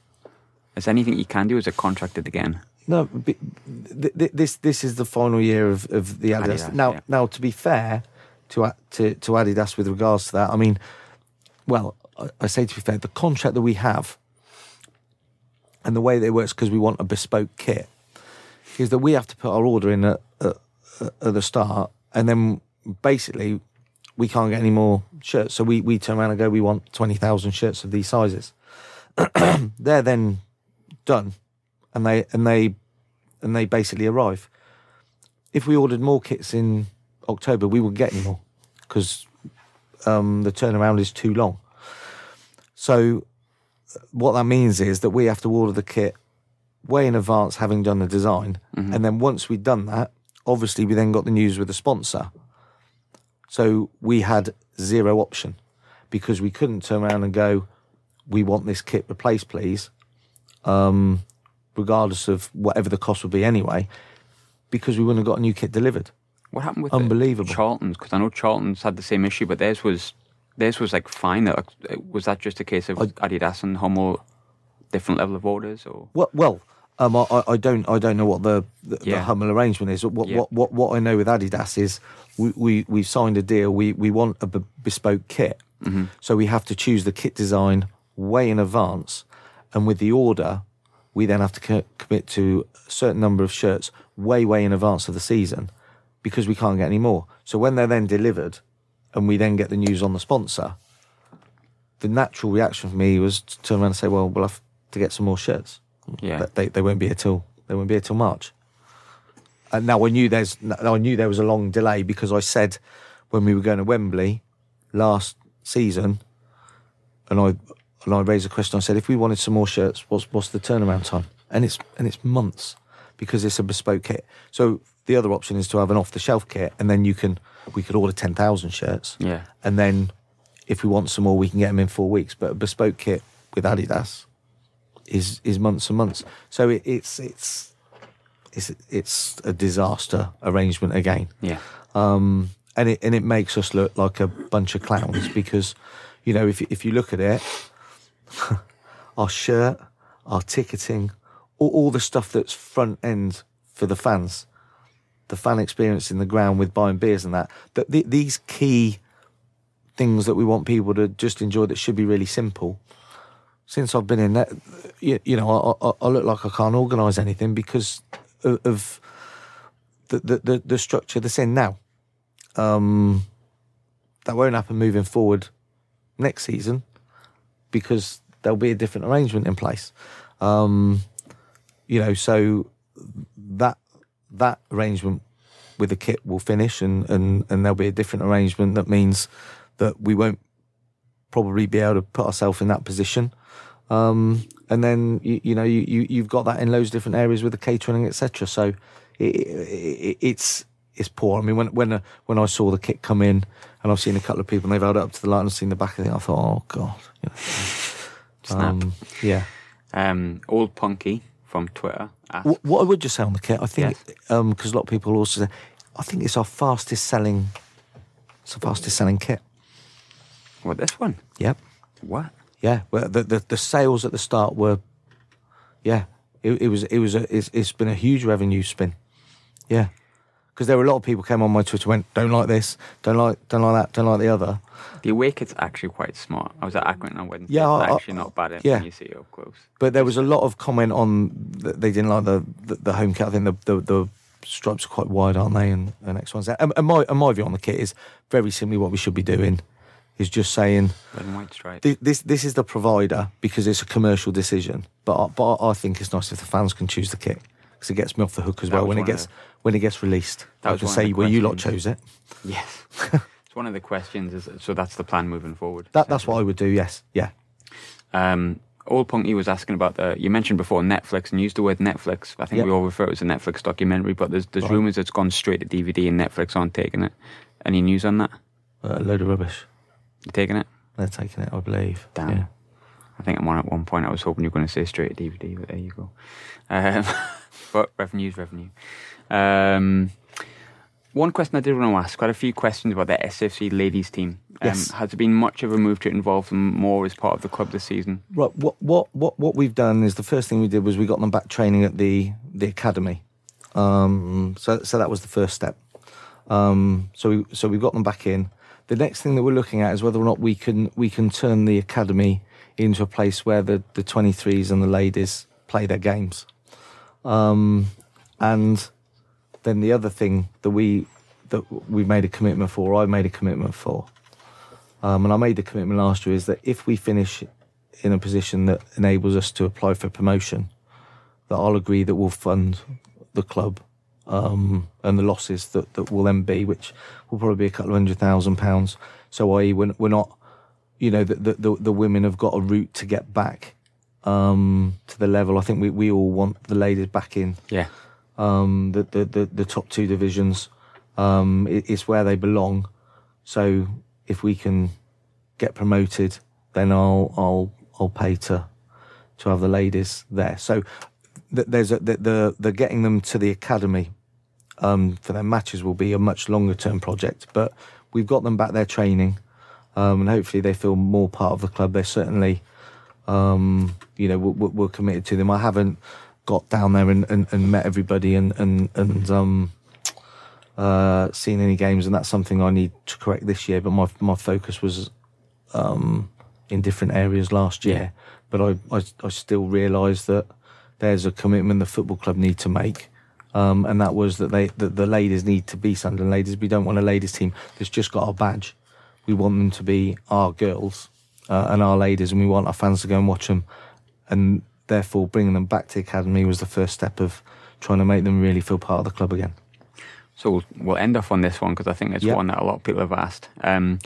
Is there anything you can do as a contracted again? No, th- th- this this is the final year of, of the Adidas. Adidas, now, yeah. now to be fair to to to Adidas with regards to that, I mean, well, I, I say to be fair, the contract that we have and the way that it works because we want a bespoke kit is that we have to put our order in at, at, at the start, and then basically we can't get any more shirts. So we we turn around and go, we want twenty thousand shirts of these sizes. They're then done and they and they and they basically arrive. If we ordered more kits in October, we wouldn't get any more because um, the turnaround is too long. So what that means is that we have to order the kit way in advance, having done the design, and then once we'd done that, obviously we then got the news with the sponsor. So we had zero option because we couldn't turn around and go, "We want this kit replaced, please." um, regardless of whatever the cost would be anyway, because we wouldn't have got a new kit delivered. What happened with the Unbelievable. Charlton's? Because I know Charlton's had the same issue, but theirs was theirs was like fine. Was that just a case of Adidas and Hummel different level of orders, or Well, well um, I, I- don't, I don't know what the the, the Hummel arrangement is. What, Yeah. what, what, what I know with Adidas is we, we we've signed a deal. We we want a b- bespoke kit, So we have to choose the kit design way in advance, and with the order, we then have to co- commit to a certain number of shirts way, way in advance of the season because we can't get any more. So when they're then delivered, and we then get the news on the sponsor, the natural reaction for me was to turn around and say, "Well, we'll have to get some more shirts." Yeah. They, they won't be here till they won't be here till March. And now I knew there's now I knew there was a long delay because I said when we were going to Wembley last season, and I and I raised a question. I said if we wanted some more shirts, what's what's the turnaround time? And it's and it's months because it's a bespoke kit. So the other option is to have an off the shelf kit, and then you can we could order ten thousand shirts. Yeah. And then if we want some more, we can get them in four weeks. But a bespoke kit with Adidas is is months and months. So it, it's it's it's it's a disaster arrangement again. Yeah. Um, and it and it makes us look like a bunch of clowns because, you know, if if you look at it, our shirt, our ticketing, all, all the stuff that's front end for the fans, the fan experience in the ground with buying beers and that, that the, these key things that we want people to just enjoy that should be really simple. Since I've been in that, you, you know, I, I, I look like I can't organise anything because of, of the, the, the, the structure that's in now. Um, that won't happen moving forward next season because there'll be a different arrangement in place. Um, you know, so that that arrangement with the kit will finish, and, and and there'll be a different arrangement that means that we won't probably be able to put ourselves in that position. Um, and then you, you know you, you you've got that in loads of different areas with the catering, etc. So it, it, it's it's poor. I mean, when when uh, when I saw the kit come in, and I've seen a couple of people, and they've held it up to the light and seen the back of it, I thought, oh god, you know. Snap. Um, yeah. Um, Old Punky from Twitter asked, What, what I would just say on the kit, I think, because a lot of people also say, I think it's our fastest selling, it's the fastest selling kit. what, this one? Yep. What? Yeah. Well, the, the the sales at the start were, yeah, it, it was it was a, it's, it's been a huge revenue spin. Yeah. Because there were a lot of people came on my Twitter went don't like this, don't like don't like that, don't like the other. The away kit's actually quite smart. I was at Accrington on Wednesday. Yeah, I- actually not bad yeah. when you see it up close. But there was a lot of comment on that they didn't like the, the, the home kit. I think the, the, the stripes are quite wide, aren't they? And the next one's and, and my and my view on the kit is very simply what we should be doing is just saying Red and white stripe. thi- this this is the provider because it's a commercial decision. But I, but I think it's nice if the fans can choose the kit because it gets me off the hook as That well when it of gets when it gets released. That I was can say, well, you lot chose it. yes. it's one of the questions. Is, so that's the plan moving forward. That that's what I would do. Yes, yeah. Um, Old Punky was asking about the. You mentioned before Netflix and used the word Netflix. I think Yep. we all refer to it as a Netflix documentary, but there's there's Right. rumours it's gone straight to DVD and Netflix aren't taking it. Any news on that? Uh, a load of rubbish. You taking it? They're taking it, I believe. Damn. Yeah. I think I'm on at one point. I was hoping you were going to say straight to DVD, but there you go. Um, but revenue's revenue. Um, one question I did want to ask, quite a few questions about the SFC ladies team. Um, Yes. Has there been much of a move to involve them more as part of the club this season? Right. What what what what we've done is the first thing we did was we got them back training at the the academy. Um, so so that was the first step. Um, so we so we got them back in. The next thing that we're looking at is whether or not we can we can turn the academy into a place where the the 23s and the ladies play their games. Um, and then the other thing that we that we made a commitment for, I made a commitment for, um, and I made the commitment last year is that if we finish in a position that enables us to apply for promotion, that I'll agree that we'll fund the club um, and the losses that, that will then be, which will probably be a couple of hundred thousand pounds. So, i.e., we're, we're not, you know, the, the, the, the women have got a route to get back um, to the level. I think we, we all want the ladies back in Yeah. um, the, the, the, the top two divisions. Um, it, it's where they belong. So if we can get promoted, then I'll I'll I'll pay to to have the ladies there. So there's a, the, the the getting them to the academy um, for their matches will be a much longer term project, but we've got them back there training, um, and hopefully they feel more part of the club. They're certainly um, you know, we're, we're committed to them. I haven't got down there and, and, and met everybody and and and um, uh, seen any games, and that's something I need to correct this year. But my my focus was um, in different areas last year, but I, I, I still realise that there's a commitment the football club need to make. Um, and that was that they that the ladies need to be Sunderland ladies. We don't want a ladies team that's just got our badge. We want them to be our girls uh, and our ladies, and we want our fans to go and watch them. And therefore, bringing them back to the academy was the first step of trying to make them really feel part of the club again. So we'll, we'll end off on this one because I think it's Yep. one that a lot of people have asked. Um,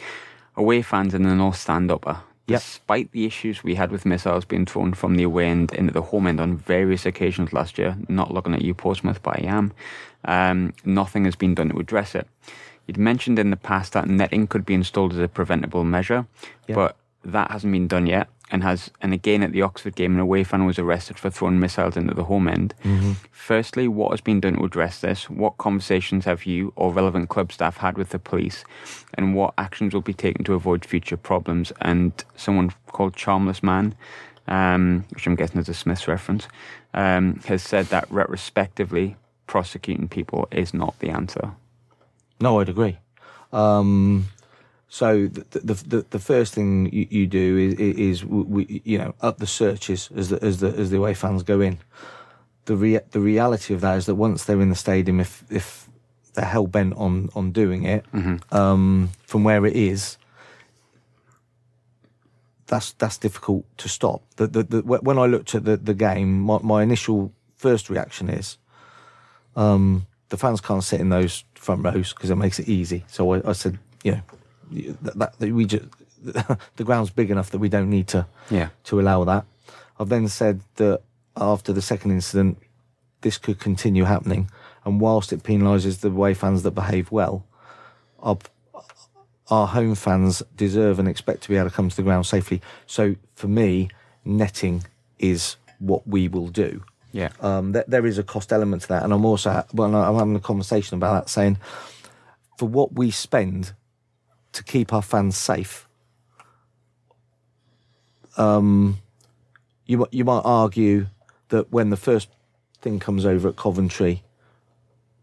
away fans in the North Stand upper. Yep. Despite the issues we had with missiles being thrown from the away end into the home end on various occasions last year, not looking at you, Portsmouth, but I am, um, nothing has been done to address it. You'd mentioned in the past that netting could be installed as a preventable measure, Yep. but that hasn't been done yet. And has and again at the Oxford game, an away fan was arrested for throwing missiles into the home end. Firstly, what has been done to address this? What conversations have you or relevant club staff had with the police? And what actions will be taken to avoid future problems? And someone called Charmless Man, um, which I'm guessing is a Smiths reference, um, has said that retrospectively, prosecuting people is not the answer. No, I'd agree. Um, so the, the the the first thing you, you do is is we, you know up the searches as the as the as the away fans go in. The rea- the reality of that is that once they're in the stadium, if if they're hell bent on on doing it, um, from where it is, that's that's difficult to stop. The, the, the, when I looked at the, the game, my, my initial first reaction is, um, the fans can't sit in those front rows because it makes it easy. So I, I said, you know, that, that, that we just the ground's big enough that we don't need to Yeah. to allow that. I've then said that after the second incident, this could continue happening, and whilst it penalises the away fans that behave well, our our home fans deserve and expect to be able to come to the ground safely. So for me, netting is what we will do. Yeah. Um, th- there is a cost element to that, and I'm also well, I'm having a conversation about that, saying for what we spend to keep our fans safe, um, you you might argue that when the first thing comes over at Coventry,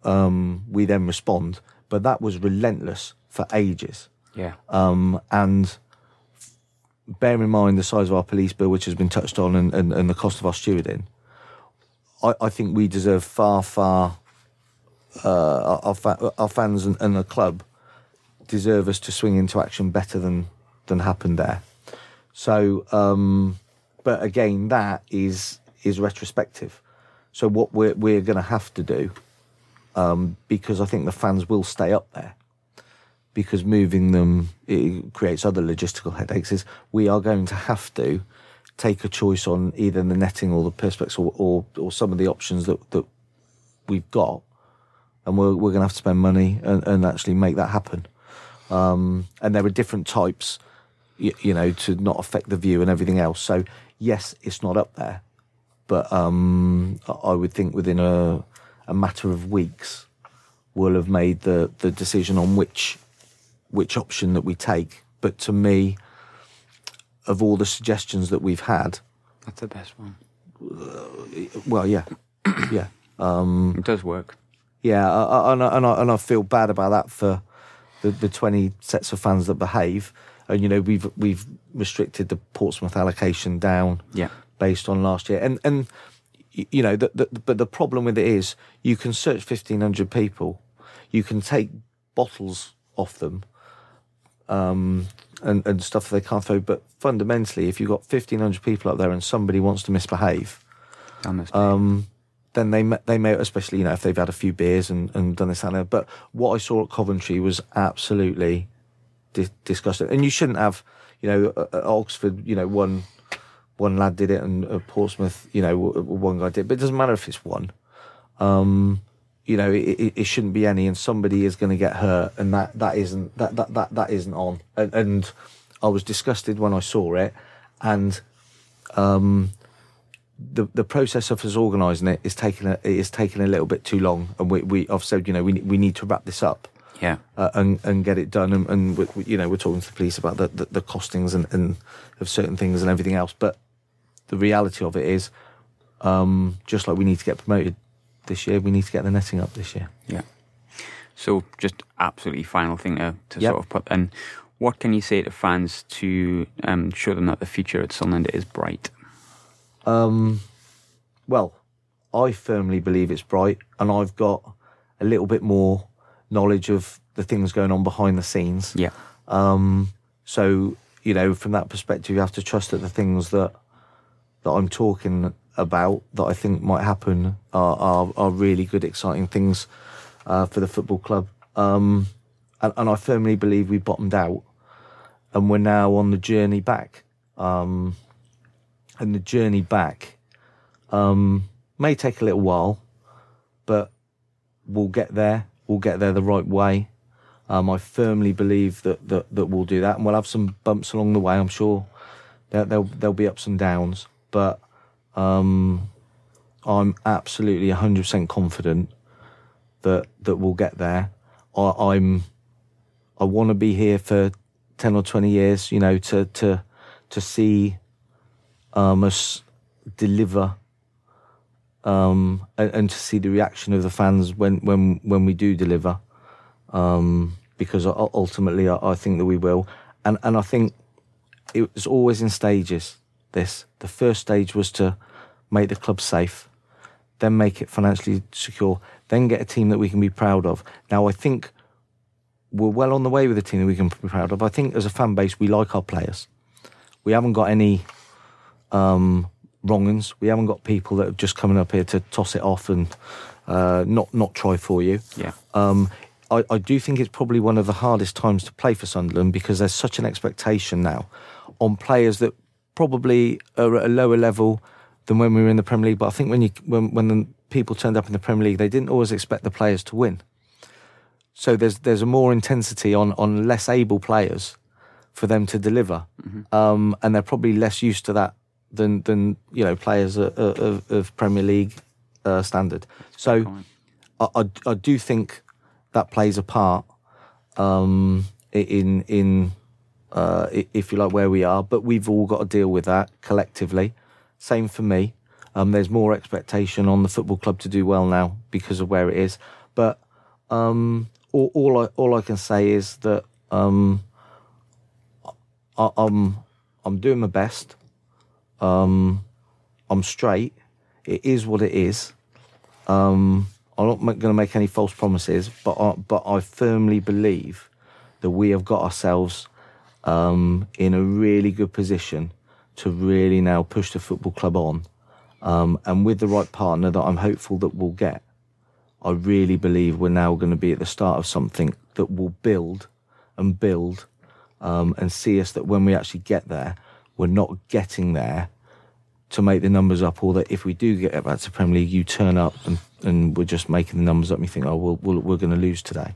um, we then respond, but that was relentless for ages. Yeah. Um, and bear in mind the size of our police bill, which has been touched on, and, and, and the cost of our stewarding. I, I think we deserve far, far. Uh, our, our, fa- our fans and, and the club deserve us to swing into action better than than happened there. So, um, but again, that is is retrospective. So what we're we're going to have to do, um, because I think the fans will stay up there, because moving them it creates other logistical headaches. Is we are going to have to take a choice on either the netting or the perspex or or, or some of the options that that we've got, and we're we're going to have to spend money and, and actually make that happen. Um, and there are different types, you, you know, to not affect the view and everything else. So yes, it's not up there, but um, I- would think within a a matter of weeks, we'll have made the the decision on which which option that we take. But to me, of all the suggestions that we've had, That's the best one. well, yeah, yeah. It does work. Yeah, and, I, and, I, and I feel bad about that for the, the 20 sets of fans that behave. And, you know, we've we've restricted the Portsmouth allocation down Yeah. based on last year. And, and you know, the, the, but the problem with it is you can search 1,500 people, you can take bottles off them um, and, and stuff they can't throw. But fundamentally, if you've got 1,500 people up there and somebody wants to misbehave, That must be. um, then they they may, especially you know if they've had a few beers and, and done this and that. But what I saw at Coventry was absolutely di- disgusting. And you shouldn't have, you know, at Oxford, you know, one one lad did it, and at Portsmouth, you know, one guy did. It. But it doesn't matter if it's one. Um, you know, it, it, it shouldn't be any, and somebody is going to get hurt, and that that isn't that that that, that isn't on. And, and I was disgusted when I saw it, and um, the the process of us organising it is taking a, it is taking a little bit too long, and we we I've said you know we we need to wrap this up yeah. uh, and and get it done, and, and we, we- you know we're talking to the police about the the, the costings and, and of certain things and everything else, but the reality of it is, um, just like we need to get promoted this year, we need to get the netting up this year. Yeah. So just absolutely final thing to, to Yep. sort of put then. what can you say to fans to um, show them that the future at Sunderland is bright? Um, well, I firmly believe it's bright, and I've got a little bit more knowledge of the things going on behind the scenes. Yeah. Um, so you know, from that perspective, you have to trust that the things that that I'm talking about that I think might happen are are, are really good, exciting things uh, for the football club. Um, and, and, I firmly believe we bottomed out, and we're now on the journey back. Um, and the journey back um, may take a little while, but we'll get there. We'll get there the right way. Um, I firmly believe that, that that we'll do that, and we'll have some bumps along the way. I'm sure there there'll, there'll be ups and downs, but um, I'm absolutely 100% confident that that we'll get there. I, am I want to be here for 10 or 20 years, you know, to to to see um, us deliver um, and, and, to see the reaction of the fans when when when we do deliver, um, because ultimately I, I, think that we will, and and I think it was always in stages. This the first stage was to make the club safe, then make it financially secure, then get a team that we can be proud of. Now I think we're well on the way with a team that we can be proud of. I think as a fan base we like our players. We haven't got any um, wrong uns. We haven't got people that are just coming up here to toss it off and uh, not not try for you. Yeah. Um, I, I do think it's probably one of the hardest times to play for Sunderland because there's such an expectation now on players that probably are at a lower level than when we were in the Premier League. But I think when you when when the people turned up in the Premier League, they didn't always expect the players to win. So there's there's a more intensity on on less able players for them to deliver, mm-hmm. um, and they're probably less used to that than than you know players of, of Premier League uh, standard. So I, I, I, do think that plays a part um, in in uh, if you like where we are. But we've all got to deal with that collectively. Same for me. Um, there's more expectation on the football club to do well now because of where it is. But um, all, all I all I can say is that um, I, I'm I'm doing my best. Um, I'm straight. It is what it is. Um, I'm not going to make any false promises, but I, but I firmly believe that we have got ourselves um, in a really good position to really now push the football club on, um, and with the right partner that I'm hopeful that we'll get. I really believe we're now going to be at the start of something that will build and build um, and see us that when we actually get there, we're not getting there to make the numbers up, or that if we do get back to Premier League, you turn up and, and we're just making the numbers up and you think, oh, we'll, we we are going to lose today.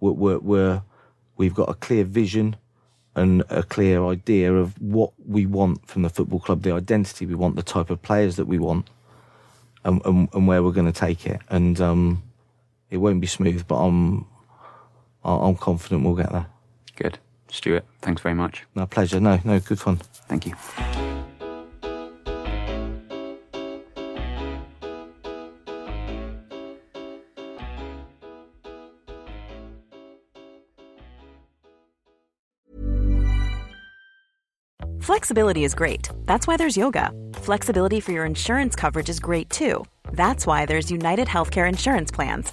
We're, we're, we're, we've got a clear vision and a clear idea of what we want from the football club, the identity we want, the type of players that we want, and, and, and where we're going to take it. And um, it won't be smooth, but I'm I'm confident we'll get there. Good. Stewart, thanks very much. No, pleasure. No, no, good fun. Thank you. Flexibility is great. That's why there's yoga. Flexibility for your insurance coverage is great too. That's why there's United Healthcare Insurance Plans.